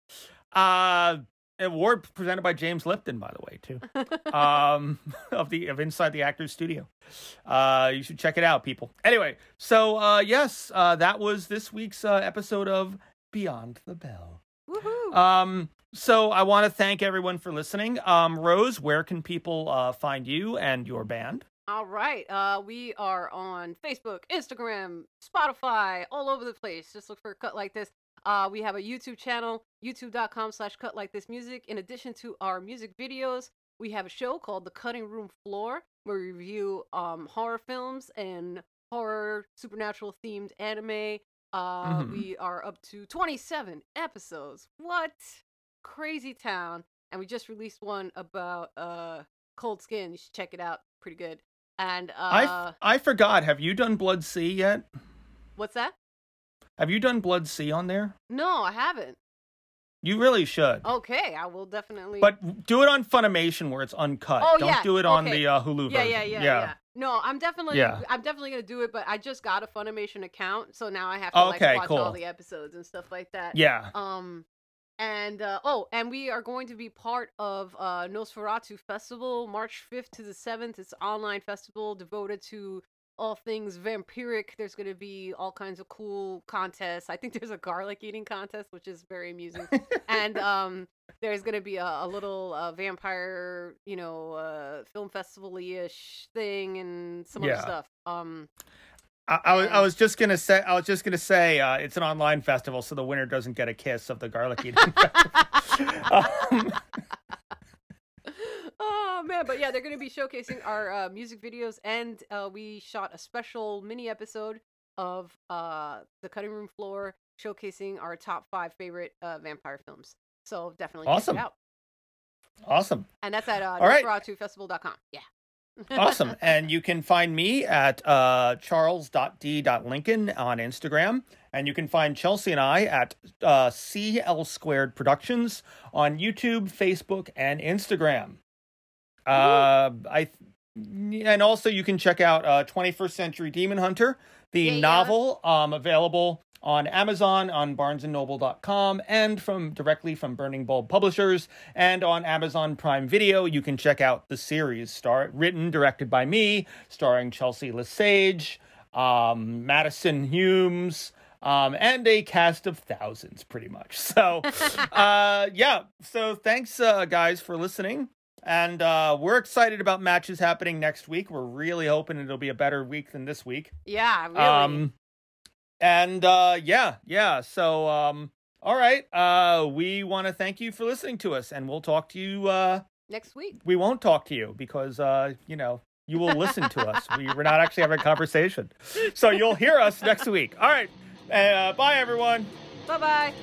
uh, award presented by James Lipton, by the way, too. Um, of the of Inside the Actors Studio. Uh, you should check it out, people. Anyway, so uh, yes, uh, that was this week's uh, episode of Beyond the Bell. Woohoo. Um, so I want to thank everyone for listening. Um, Rose, where can people uh, find you and your band? All right. Uh, we are on Facebook, Instagram, Spotify, all over the place. Just look for a Cut Like This. Uh, we have a YouTube channel, youtube.com slash cut like this music. In addition to our music videos, we have a show called The Cutting Room Floor, where we review um, horror films and horror supernatural themed anime. Uh, Mhm. We are up to 27 episodes. What? Crazy town. And we just released one about uh, Cold Skin. You should check it out. Pretty good. And uh, I f- I forgot. Have you done Blood-C yet? what's that? Have you done Blood-C on there? No, I haven't. You really should. Okay, I will definitely. But do it on Funimation where it's uncut. Oh, Don't yeah, do it on okay. the uh, Hulu yeah, version. yeah, yeah, yeah, No, I'm definitely, Yeah. I'm definitely gonna do it. But I just got a Funimation account, so now I have to Oh, like okay, watch cool. all the episodes and stuff like that. Yeah. Um, and uh, oh, and we are going to be part of uh, Nosferatu Festival, March 5th to the 7th. It's an online festival devoted to all things vampiric. There's going to be all kinds of cool contests. I think there's a garlic eating contest, which is very amusing. and um, there's going to be a, a little uh, vampire, you know, uh, film festival ish thing and some Yeah. other stuff. Um, I, I, was, I was just gonna say. I was just gonna say. Uh, it's an online festival, so the winner doesn't get a kiss of the garlic eating um, oh man but yeah they're going to be showcasing our uh, music videos and uh, we shot a special mini episode of uh, the cutting room floor showcasing our top five favorite uh, vampire films so definitely Awesome. check it out awesome. and that's at uh, All right. nosferatufestival.com yeah awesome. And you can find me at uh, charles.d.lincoln on Instagram. And you can find Chelsea and I at uh, CL Squared Productions on YouTube, Facebook, and Instagram. Uh, I and also you can check out uh, 21st Century Demon Hunter, the Yeah, yeah. novel, um, available on Amazon, on BarnesandNoble.com, and from directly from Burning Bulb Publishers, and on Amazon Prime Video. You can check out the series, star written, directed by me, starring Chelsea Lesage, um, Madison Humes. Um, and a cast of thousands, pretty much. So, uh, yeah. So, thanks, uh, guys, for listening. And uh, we're excited about matches happening next week. We're really hoping it'll be a better week than this week. yeah really Um, and uh, yeah, yeah. So, um, all right. Uh, we want to thank you for listening to us, and we'll talk to you. Uh, next week we won't talk to you because uh, you know you will listen to us. We, we're not actually having a conversation, so you'll hear us next week. All right. Uh, bye, everyone. bye bye